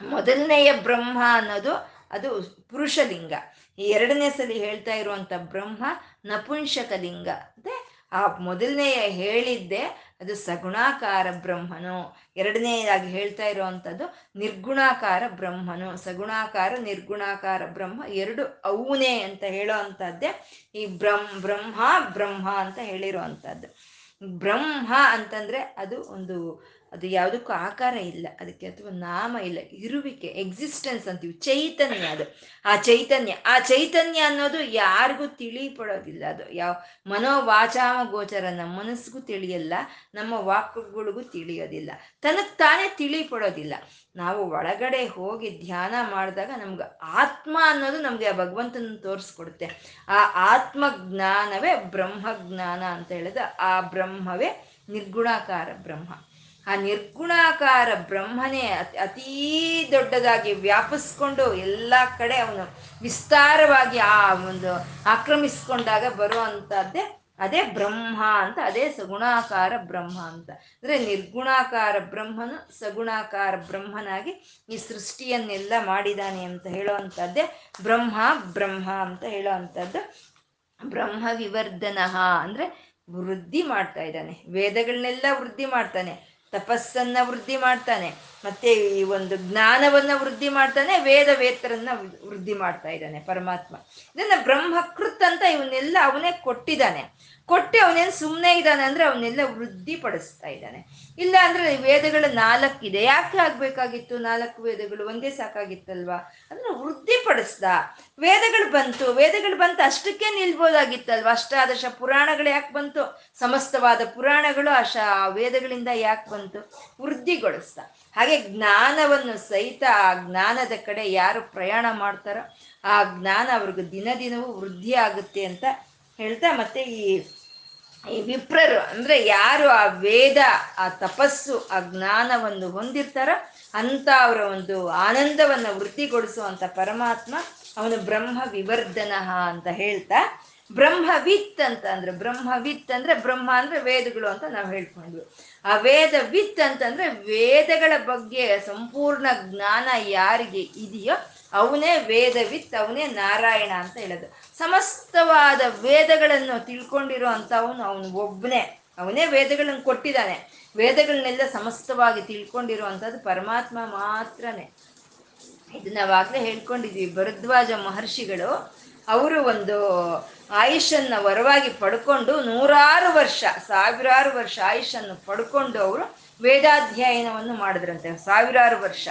ಮೊದಲನೆಯ ಬ್ರಹ್ಮ ಅನ್ನೋದು ಅದು ಪುರುಷಲಿಂಗ. ಈ ಎರಡನೇ ಸಲಿ ಹೇಳ್ತಾ ಇರುವಂತ ಬ್ರಹ್ಮ ನಪುಂಸಕಲಿಂಗ. ಅಂದ್ರೆ ಆ ಮೊದಲನೆಯ ಹೇಳಿದ್ದೆ ಅದು ಸಗುಣಾಕಾರ ಬ್ರಹ್ಮನು. ಎರಡನೇದಾಗಿ ಹೇಳ್ತಾ ಇರುವಂಥದ್ದು ನಿರ್ಗುಣಾಕಾರ ಬ್ರಹ್ಮನು. ಸಗುಣಾಕಾರ, ನಿರ್ಗುಣಾಕಾರ ಬ್ರಹ್ಮ ಎರಡು ಅವನೇ ಅಂತ ಹೇಳೋ ಅಂಥದ್ದೇ ಈ ಬ್ರಹ್ಮ ಬ್ರಹ್ಮ ಬ್ರಹ್ಮ ಅಂತ ಹೇಳಿರುವಂಥದ್ದು. ಬ್ರಹ್ಮ ಅಂತಂದ್ರೆ ಅದು ಒಂದು ಅದು ಯಾವುದಕ್ಕೂ ಆಕಾರ ಇಲ್ಲ. ಅದಕ್ಕೆ ಅಥವಾ ನಾಮ ಇಲ್ಲ. ಇರುವಿಕೆ ಎಕ್ಸಿಸ್ಟೆನ್ಸ್ ಅಂತೀವಿ. ಚೈತನ್ಯ ಅದು. ಆ ಚೈತನ್ಯ ಆ ಚೈತನ್ಯ ಅನ್ನೋದು ಯಾರಿಗೂ ತಿಳಿಪಡೋದಿಲ್ಲ ಅದು. ಯಾವ ಮನೋವಾಚಾಮ ಗೋಚರ ನಮ್ಮ ಮನಸ್ಸಿಗೂ ತಿಳಿಯಲ್ಲ, ನಮ್ಮ ವಾಕ್ಗಳಿಗೂ ತಿಳಿಯೋದಿಲ್ಲ. ತನಗೆ ತಾನೇ ತಿಳಿಪಡೋದಿಲ್ಲ. ನಾವು ಒಳಗಡೆ ಹೋಗಿ ಧ್ಯಾನ ಮಾಡಿದಾಗ ನಮ್ಗೆ ಆತ್ಮ ಅನ್ನೋದು ನಮ್ಗೆ ಆ ಭಗವಂತನ ತೋರಿಸ್ಕೊಡುತ್ತೆ. ಆ ಆತ್ಮ ಜ್ಞಾನವೇ ಬ್ರಹ್ಮ ಜ್ಞಾನ ಅಂತ ಹೇಳಿದ್ರೆ ಆ ಬ್ರಹ್ಮವೇ ನಿರ್ಗುಣಾಕಾರ ಬ್ರಹ್ಮ. ಆ ನಿರ್ಗುಣಾಕಾರ ಬ್ರಹ್ಮನೇ ಅತೀ ದೊಡ್ಡದಾಗಿ ವ್ಯಾಪಿಸ್ಕೊಂಡು ಎಲ್ಲ ಕಡೆ ಅವನು ವಿಸ್ತಾರವಾಗಿ ಆ ಒಂದು ಆಕ್ರಮಿಸ್ಕೊಂಡಾಗ ಬರುವಂತಹದ್ದೇ ಅದೇ ಬ್ರಹ್ಮ ಅಂತ, ಅದೇ ಸಗುಣಾಕಾರ ಬ್ರಹ್ಮ ಅಂತ. ಅಂದ್ರೆ ನಿರ್ಗುಣಾಕಾರ ಬ್ರಹ್ಮನು ಸಗುಣಾಕಾರ ಬ್ರಹ್ಮನಾಗಿ ಈ ಸೃಷ್ಟಿಯನ್ನೆಲ್ಲ ಮಾಡಿದಾನೆ ಅಂತ ಹೇಳುವಂಥದ್ದೇ ಬ್ರಹ್ಮ ಬ್ರಹ್ಮ ಅಂತ ಹೇಳುವಂಥದ್ದು ಬ್ರಹ್ಮ ವಿವರ್ಧನ ಅಂದ್ರೆ ವೃದ್ಧಿ ಮಾಡ್ತಾ ಇದ್ದಾನೆ. ವೇದಗಳನ್ನೆಲ್ಲ ವೃದ್ಧಿ ಮಾಡ್ತಾನೆ. ತಪಸ್ಸನ್ನ ವೃದ್ಧಿ ಮಾಡ್ತಾನೆ. ಮತ್ತೆ ಈ ಒಂದು ಜ್ಞಾನವನ್ನ ವೃದ್ಧಿ ಮಾಡ್ತಾನೆ ವೇದ ವೇತ್ರನ್ನ ವೃದ್ಧಿ ಮಾಡ್ತಾ ಇದ್ದಾನೆ ಪರಮಾತ್ಮ. ಇದನ್ನ ಬ್ರಹ್ಮಕೃತ್ ಅಂತ ಇವನ್ನೆಲ್ಲ ಅವನೇ ಕೊಟ್ಟಿದ್ದಾನೆ. ಕೊಟ್ಟು ಅವನೇನು ಸುಮ್ಮನೆ ಇದ್ದಾನೆ ಅಂದ್ರೆ ಅವನ್ನೆಲ್ಲ ವೃದ್ಧಿ ಪಡಿಸ್ತಾ ಇದ್ದಾನೆ. ಇಲ್ಲ ಅಂದ್ರೆ ವೇದಗಳು ನಾಲ್ಕಿದೆ. ಯಾಕೆ ಆಗಬೇಕಾಗಿತ್ತು ನಾಲ್ಕು ವೇದಗಳು? ಒಂದೇ ಸಾಕಾಗಿತ್ತಲ್ವಾ? ಅಂದರೆ ವೃದ್ಧಿ ಪಡಿಸ್ದ ವೇದಗಳು ಬಂತು. ವೇದಗಳು ಬಂತು ಅಷ್ಟಕ್ಕೆ ನಿಲ್ಬೋದಾಗಿತ್ತಲ್ವ? ಅಷ್ಟಾದಶ ಪುರಾಣಗಳು ಯಾಕೆ ಬಂತು? ಸಮಸ್ತವಾದ ಪುರಾಣಗಳು ಅಶ ವೇದಗಳಿಂದ ಯಾಕೆ ಬಂತು? ವೃದ್ಧಿಗೊಳಿಸ್ದ. ಹಾಗೆ ಜ್ಞಾನವನ್ನು ಸಹಿತ ಆ ಜ್ಞಾನದ ಕಡೆ ಯಾರು ಪ್ರಯಾಣ ಮಾಡ್ತಾರೋ ಆ ಜ್ಞಾನ ಅವ್ರಿಗೆ ದಿನ ದಿನವೂ ವೃದ್ಧಿ ಆಗುತ್ತೆ ಅಂತ ಹೇಳ್ತಾ ಮತ್ತೆ ಈ ಈ ವಿಪ್ರರು ಅಂದ್ರೆ ಯಾರು ಆ ವೇದ, ಆ ತಪಸ್ಸು, ಆ ಜ್ಞಾನವನ್ನು ಹೊಂದಿರ್ತಾರೋ ಅಂತ ಅವರ ಒಂದು ಆನಂದವನ್ನ ವೃತ್ತಿಗೊಳಿಸುವಂಥ ಪರಮಾತ್ಮ ಅವನು ಬ್ರಹ್ಮ ವಿವರ್ಧನ ಅಂತ ಹೇಳ್ತಾ, ಬ್ರಹ್ಮವಿತ್ ಅಂತ ಅಂದ್ರೆ ಬ್ರಹ್ಮವಿತ್ ಅಂದ್ರೆ ಬ್ರಹ್ಮ ಅಂದ್ರೆ ವೇದಗಳು ಅಂತ ನಾವು ಹೇಳ್ಕೊಂಡ್ವಿ. ಆ ವೇದ ವಿತ್ ಅಂತಂದ್ರೆ ವೇದಗಳ ಬಗ್ಗೆ ಸಂಪೂರ್ಣ ಜ್ಞಾನ ಯಾರಿಗೆ ಇದೆಯೋ ಅವನೇ ವೇದವಿತ್ ಅವನೇ ನಾರಾಯಣ ಅಂತ ಹೇಳೋದು. ಸಮಸ್ತವಾದ ವೇದಗಳನ್ನು ತಿಳ್ಕೊಂಡಿರೋ ಅಂತ ಅವನು ಅವನು ಒಬ್ಬನೇ. ಅವನೇ ವೇದಗಳನ್ನು ಕೊಟ್ಟಿದ್ದಾನೆ. ವೇದಗಳನ್ನೆಲ್ಲ ಸಮಸ್ತವಾಗಿ ತಿಳ್ಕೊಂಡಿರುವಂಥದ್ದು ಪರಮಾತ್ಮ ಮಾತ್ರನೇ. ಇದು ನಾವಾಗಲೇ ಹೇಳ್ಕೊಂಡಿದ್ವಿ, ಭರದ್ವಾಜ ಮಹರ್ಷಿಗಳು ಅವರು ಒಂದು ಆಯುಷನ್ನ ವರವಾಗಿ ಪಡ್ಕೊಂಡು ನೂರಾರು ವರ್ಷ, ಸಾವಿರಾರು ವರ್ಷ ಆಯುಷನ್ನು ಪಡ್ಕೊಂಡು ಅವರು ವೇದಾಧ್ಯಯನವನ್ನು ಮಾಡಿದ್ರಂತೆ, ಸಾವಿರಾರು ವರ್ಷ.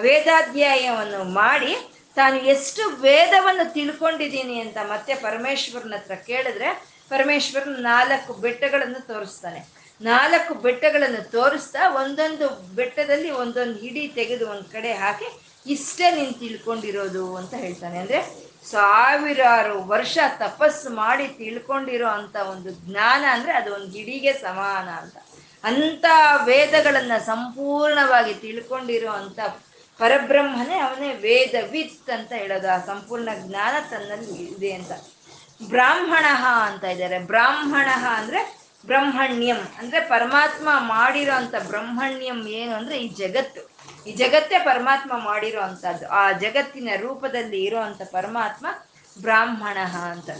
ವೇದಾಧ್ಯಯನವನ್ನು ಮಾಡಿ ತಾನು ಎಷ್ಟು ವೇದವನ್ನು ತಿಳ್ಕೊಂಡಿದ್ದೀನಿ ಅಂತ ಮತ್ತೆ ಪರಮೇಶ್ವರನ ಹತ್ರ ಕೇಳಿದ್ರೆ ಪರಮೇಶ್ವರನ ನಾಲ್ಕು ಬೆಟ್ಟಗಳನ್ನು ತೋರಿಸ್ತಾನೆ. ನಾಲ್ಕು ಬೆಟ್ಟಗಳನ್ನು ತೋರಿಸ್ತಾ ಒಂದೊಂದು ಬೆಟ್ಟದಲ್ಲಿ ಒಂದೊಂದು ಹಿಡಿ ತೆಗೆದು ಒಂದು ಕಡೆ ಹಾಕಿ ಇಷ್ಟೇ ನೀನು ತಿಳ್ಕೊಂಡಿರೋದು ಅಂತ ಹೇಳ್ತಾನೆ. ಅಂದ್ರೆ ಸಾವಿರಾರು ವರ್ಷ ತಪಸ್ಸು ಮಾಡಿ ತಿಳ್ಕೊಂಡಿರೋ ಅಂತ ಒಂದು ಜ್ಞಾನ ಅಂದ್ರೆ ಅದು ಒಂದು ಗಿಡಿಗೆ ಸಮಾನ ಅಂತ. ಅಂತ ವೇದಗಳನ್ನು ಸಂಪೂರ್ಣವಾಗಿ ತಿಳ್ಕೊಂಡಿರೋ ಅಂತ ಪರಬ್ರಹ್ಮನೇ ಅವನೇ ವೇದ ವಿತ್ ಅಂತ ಹೇಳೋದು. ಆ ಸಂಪೂರ್ಣ ಜ್ಞಾನ ತನ್ನಲ್ಲಿ ಇದೆ ಅಂತ. ಬ್ರಾಹ್ಮಣ ಅಂತ ಇದ್ದಾರೆ. ಬ್ರಾಹ್ಮಣ ಅಂದ್ರೆ ಬ್ರಹ್ಮಣ್ಯಂ. ಅಂದ್ರೆ ಪರಮಾತ್ಮ ಮಾಡಿರೋ ಅಂತ ಬ್ರಹ್ಮಣ್ಯಂ ಏನು ಅಂದ್ರೆ ಈ ಜಗತ್ತು. ಈ ಜಗತ್ತೇ ಪರಮಾತ್ಮ ಮಾಡಿರೋ ಅಂತದ್ದು. ಆ ಜಗತ್ತಿನ ರೂಪದಲ್ಲಿ ಇರೋ ಅಂತ ಪರಮಾತ್ಮ ಬ್ರಾಹ್ಮಣ ಅಂತ.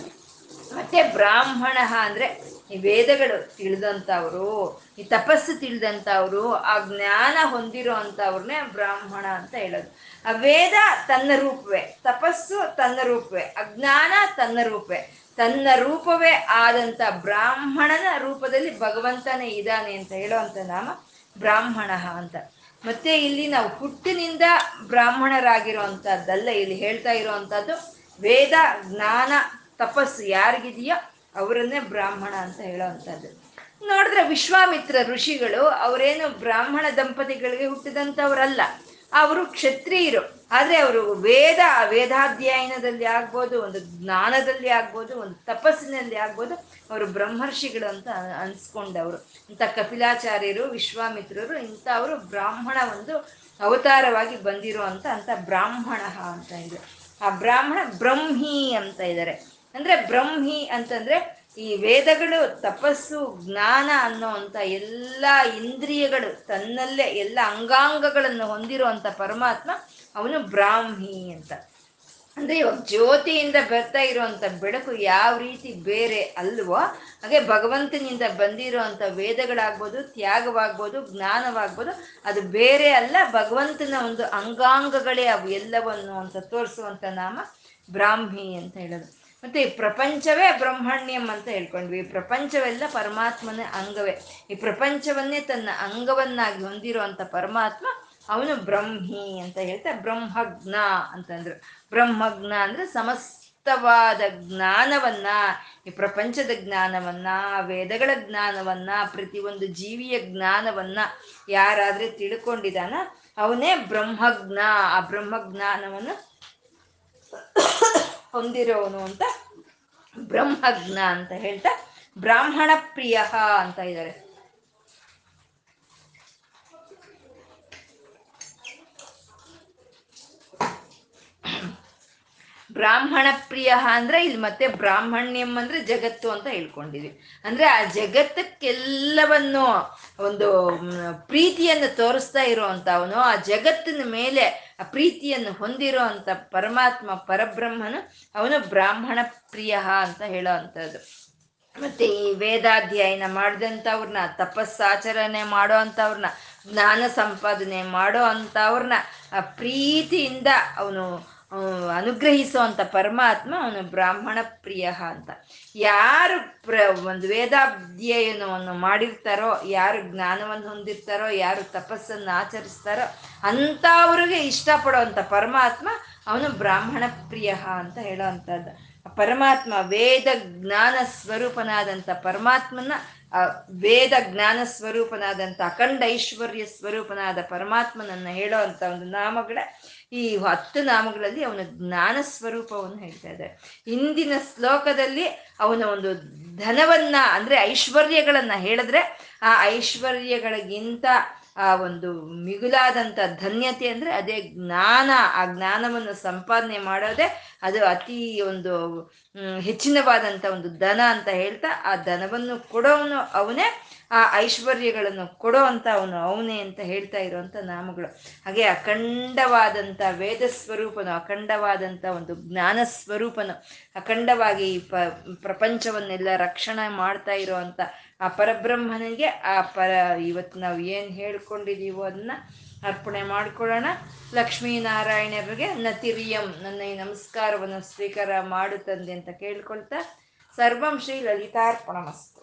ಮತ್ತೆ ಬ್ರಾಹ್ಮಣ ಅಂದ್ರೆ ಈ ವೇದಗಳು ತಿಳಿದಂಥವ್ರು, ಈ ತಪಸ್ಸು ತಿಳಿದಂಥವ್ರು, ಆ ಜ್ಞಾನ ಹೊಂದಿರೋ ಅಂಥವ್ರನ್ನೇ ಬ್ರಾಹ್ಮಣ ಅಂತ ಹೇಳೋದು. ಆ ವೇದ ತನ್ನ ರೂಪವೇ, ತಪಸ್ಸು ತನ್ನ ರೂಪವೇ ಅಜ್ಞಾನ ತನ್ನ ರೂಪವೇ. ತನ್ನ ರೂಪವೇ ಆದಂಥ ಬ್ರಾಹ್ಮಣನ ರೂಪದಲ್ಲಿ ಭಗವಂತನೇ ಇದ್ದಾನೆ ಅಂತ ಹೇಳೋವಂಥ ನಾಮ ಬ್ರಾಹ್ಮಣ ಅಂತ. ಮತ್ತೆ ಇಲ್ಲಿ ನಾವು ಹುಟ್ಟಿನಿಂದ ಬ್ರಾಹ್ಮಣರಾಗಿರುವಂಥದ್ದಲ್ಲ, ಇಲ್ಲಿ ಹೇಳ್ತಾ ಇರೋವಂಥದ್ದು ವೇದ, ಜ್ಞಾನ, ತಪಸ್ಸು ಯಾರಿಗಿದೆಯೋ ಅವರನ್ನೇ ಬ್ರಾಹ್ಮಣ ಅಂತ ಹೇಳೋವಂಥದ್ದು ನೋಡಿದ್ರೆ ವಿಶ್ವಾಮಿತ್ರ ಋಷಿಗಳು ಅವರೇನು ಬ್ರಾಹ್ಮಣ ದಂಪತಿಗಳಿಗೆ ಹುಟ್ಟಿದಂಥವರಲ್ಲ. ಅವರು ಕ್ಷತ್ರಿಯರು. ಆದ್ರೆ ಅವರು ವೇದ, ವೇದಾಧ್ಯಯನದಲ್ಲಿ ಆಗ್ಬೋದು, ಒಂದು ಜ್ಞಾನದಲ್ಲಿ ಆಗ್ಬೋದು, ಒಂದು ತಪಸ್ಸಿನಲ್ಲಿ ಆಗ್ಬೋದು. ಅವರು ಬ್ರಹ್ಮರ್ಷಿಗಳು ಅಂತ ಅನ್ಸ್ಕೊಂಡವರು. ಇಂಥ ಕಪಿಲಾಚಾರ್ಯರು, ವಿಶ್ವಾಮಿತ್ರರು ಇಂಥ ಅವರು ಬ್ರಾಹ್ಮಣ ಒಂದು ಅವತಾರವಾಗಿ ಬಂದಿರೋ ಅಂತ ಅಂತ ಬ್ರಾಹ್ಮಣ ಅಂತ ಇದೆ. ಆ ಬ್ರಾಹ್ಮಣ ಬ್ರಹ್ಮಿ ಅಂತ ಇದ್ದಾರೆ. ಅಂದ್ರೆ ಬ್ರಹ್ಮಿ ಅಂತಂದ್ರೆ ಈ ವೇದಗಳು, ತಪಸ್ಸು, ಜ್ಞಾನ ಅನ್ನೋ ಅಂತ ಎಲ್ಲ ಇಂದ್ರಿಯಗಳು ತನ್ನಲ್ಲೇ ಎಲ್ಲ ಅಂಗಾಂಗಗಳನ್ನು ಹೊಂದಿರುವಂತ ಪರಮಾತ್ಮ ಅವನು ಬ್ರಾಹ್ಮಿ ಅಂತ. ಅಂದ್ರೆ ಇವಾಗ ಜ್ಯೋತಿಯಿಂದ ಬರ್ತಾ ಇರುವಂತ ಬೆಳಕು ಯಾವ ರೀತಿ ಬೇರೆ ಅಲ್ವೋ, ಹಾಗೆ ಭಗವಂತನಿಂದ ಬಂದಿರುವಂತ ವೇದಗಳಾಗ್ಬೋದು, ತ್ಯಾಗವಾಗ್ಬೋದು, ಜ್ಞಾನವಾಗ್ಬೋದು, ಅದು ಬೇರೆ ಅಲ್ಲ, ಭಗವಂತನ ಒಂದು ಅಂಗಾಂಗಗಳೇ ಅವು ಎಲ್ಲವನ್ನು ಅಂತ ತೋರಿಸುವಂತ ನಾಮ ಬ್ರಾಹ್ಮಿ ಅಂತ ಹೇಳೋದು. ಮತ್ತೆ ಈ ಪ್ರಪಂಚವೇ ಬ್ರಹ್ಮಣ್ಯಂ ಅಂತ ಹೇಳ್ಕೊಂಡ್ವಿ. ಈ ಪ್ರಪಂಚವೆಲ್ಲ ಪರಮಾತ್ಮನ ಅಂಗವೇ. ಈ ಪ್ರಪಂಚವನ್ನೇ ತನ್ನ ಅಂಗವನ್ನಾಗಿ ಹೊಂದಿರುವಂತ ಪರಮಾತ್ಮ ಅವನು ಬ್ರಹ್ಮಿ ಅಂತ ಹೇಳ್ತಾ ಬ್ರಹ್ಮಜ್ಞ ಅಂತಂದ್ರು. ಬ್ರಹ್ಮಜ್ಞ ಅಂದ್ರೆ ಸಮಸ್ತವಾದ ಜ್ಞಾನವನ್ನ, ಈ ಪ್ರಪಂಚದ ಜ್ಞಾನವನ್ನ, ವೇದಗಳ ಜ್ಞಾನವನ್ನ, ಪ್ರತಿಯೊಂದು ಜೀವಿಯ ಜ್ಞಾನವನ್ನ ಯಾರಾದ್ರೆ ತಿಳ್ಕೊಂಡಿದಾನ ಅವನೇ ಬ್ರಹ್ಮಜ್ಞ. ಆ ಬ್ರಹ್ಮಜ್ಞಾನವನ್ನು ಹೊಂದಿರೋನು ಅಂತ ಬ್ರಹ್ಮಜ್ಞ ಅಂತ ಹೇಳ್ತಾ ಬ್ರಾಹ್ಮಣ ಪ್ರಿಯ ಅಂತ ಇದ್ದಾರೆ. ಬ್ರಾಹ್ಮಣ ಪ್ರಿಯ ಅಂದ್ರೆ ಇಲ್ಲಿ ಮತ್ತೆ ಬ್ರಾಹ್ಮಣ್ಯಂ ಅಂದ್ರೆ ಜಗತ್ತು ಅಂತ ಹೇಳ್ಕೊಂಡಿದ್ವಿ. ಅಂದ್ರೆ ಆ ಜಗತ್ತಕ್ಕೆಲ್ಲವನ್ನು ಒಂದು ಪ್ರೀತಿಯನ್ನು ತೋರಿಸ್ತಾ ಇರುವಂತ ಅವನು ಆ ಜಗತ್ತಿನ ಮೇಲೆ ಪ್ರೀತಿಯನ್ನು ಹೊಂದಿರೋ ಅಂತ ಪರಮಾತ್ಮ ಪರಬ್ರಹ್ಮನು ಅವನು ಬ್ರಾಹ್ಮಣ ಪ್ರಿಯ ಅಂತ ಹೇಳೋ ಅಂಥದ್ದು. ಮತ್ತೆ ಈ ವೇದಾಧ್ಯಯನ ಮಾಡಿದಂಥವ್ರನ್ನ, ತಪಸ್ಸಾಚರಣೆ ಮಾಡೋ ಅಂಥವ್ರನ್ನ, ಜ್ಞಾನ ಸಂಪಾದನೆ ಮಾಡೋ ಅಂಥವ್ರನ್ನ ಪ್ರೀತಿಯಿಂದ ಅವನು ಅನುಗ್ರಹಿಸುವಂತ ಪರಮಾತ್ಮ ಅವನು ಬ್ರಾಹ್ಮಣ ಪ್ರಿಯ ಅಂತ. ಯಾರು ಪ್ರ, ಒಂದು ವೇದಾಧ್ಯಯನವನ್ನು ಮಾಡಿರ್ತಾರೋ, ಯಾರು ಜ್ಞಾನವನ್ನು ಹೊಂದಿರ್ತಾರೋ, ಯಾರು ತಪಸ್ಸನ್ನು ಆಚರಿಸ್ತಾರೋ, ಅಂಥವ್ರಿಗೆ ಇಷ್ಟಪಡುವಂಥ ಪರಮಾತ್ಮ ಅವನು ಬ್ರಾಹ್ಮಣ ಪ್ರಿಯ ಅಂತ ಹೇಳೋ ಪರಮಾತ್ಮ ವೇದ ಜ್ಞಾನ ಸ್ವರೂಪನಾದಂಥ ಪರಮಾತ್ಮನ ವೇದ ಜ್ಞಾನ ಸ್ವರೂಪನಾದಂಥ ಅಖಂಡ ಐಶ್ವರ್ಯ ಸ್ವರೂಪನಾದ ಪರಮಾತ್ಮನನ್ನ ಹೇಳೋ ಅಂತ ಒಂದು ನಾಮಗಳ. ಈ ಹತ್ತು ನಾಮಗಳಲ್ಲಿ ಅವನ ಜ್ಞಾನ ಸ್ವರೂಪವನ್ನು ಹೇಳ್ತಾ ಇದ್ದಾರೆ. ಇಂದಿನ ಶ್ಲೋಕದಲ್ಲಿ ಅವನ ಒಂದು ಧನವನ್ನ ಅಂದ್ರೆ ಐಶ್ವರ್ಯಗಳನ್ನ ಹೇಳಿದ್ರೆ ಆ ಐಶ್ವರ್ಯಗಳಿಗಿಂತ ಆ ಒಂದು ಮಿಗುಲಾದಂಥ ಧನ್ಯತೆ ಅಂದರೆ ಅದೇ ಜ್ಞಾನ, ಆ ಜ್ಞಾನವನ್ನು ಸಂಪಾದನೆ ಮಾಡೋದೇ ಅದು ಅತಿ ಒಂದು ಹೆಚ್ಚಿನವಾದಂಥ ಒಂದು ಧನ ಅಂತ ಹೇಳ್ತಾ ಆ ಧನವನ್ನು ಕೊಡೋವನು ಅವನೇ ಆ ಐಶ್ವರ್ಯಗಳನ್ನು ಕೊಡೋ ಅಂತ ಅವನು, ಅವನೇ ಅಂತ ಹೇಳ್ತಾ ಇರುವಂತ ನಾಮಗಳು. ಹಾಗೆ ಅಖಂಡವಾದಂಥ ವೇದ ಸ್ವರೂಪನು ಅಖಂಡವಾದಂಥ ಒಂದು ಜ್ಞಾನ ಸ್ವರೂಪನು, ಅಖಂಡವಾಗಿ ಪ, ಪ್ರಪಂಚವನ್ನೆಲ್ಲ ರಕ್ಷಣೆ ಮಾಡ್ತಾ ಇರೋವಂಥ ಆ ಪರಬ್ರಹ್ಮನಿಗೆ ಆ ಪರ ಇವತ್ತು ನಾವು ಏನು ಹೇಳ್ಕೊಂಡಿದ್ದೀವೋ ಅದನ್ನ ಅರ್ಪಣೆ ಮಾಡ್ಕೊಳ್ಳೋಣ. ಲಕ್ಷ್ಮೀನಾರಾಯಣರಿಗೆ ನತಿರಿಯಂ ನನ್ನ ಈ ನಮಸ್ಕಾರವನ್ನು ಸ್ವೀಕಾರ ಮಾಡುತ್ತಂದೆ ಅಂತ ಕೇಳ್ಕೊಳ್ತಾ ಸರ್ವಂ ಶ್ರೀ ಲಲಿತಾರ್ಪಣಮಸ್ತು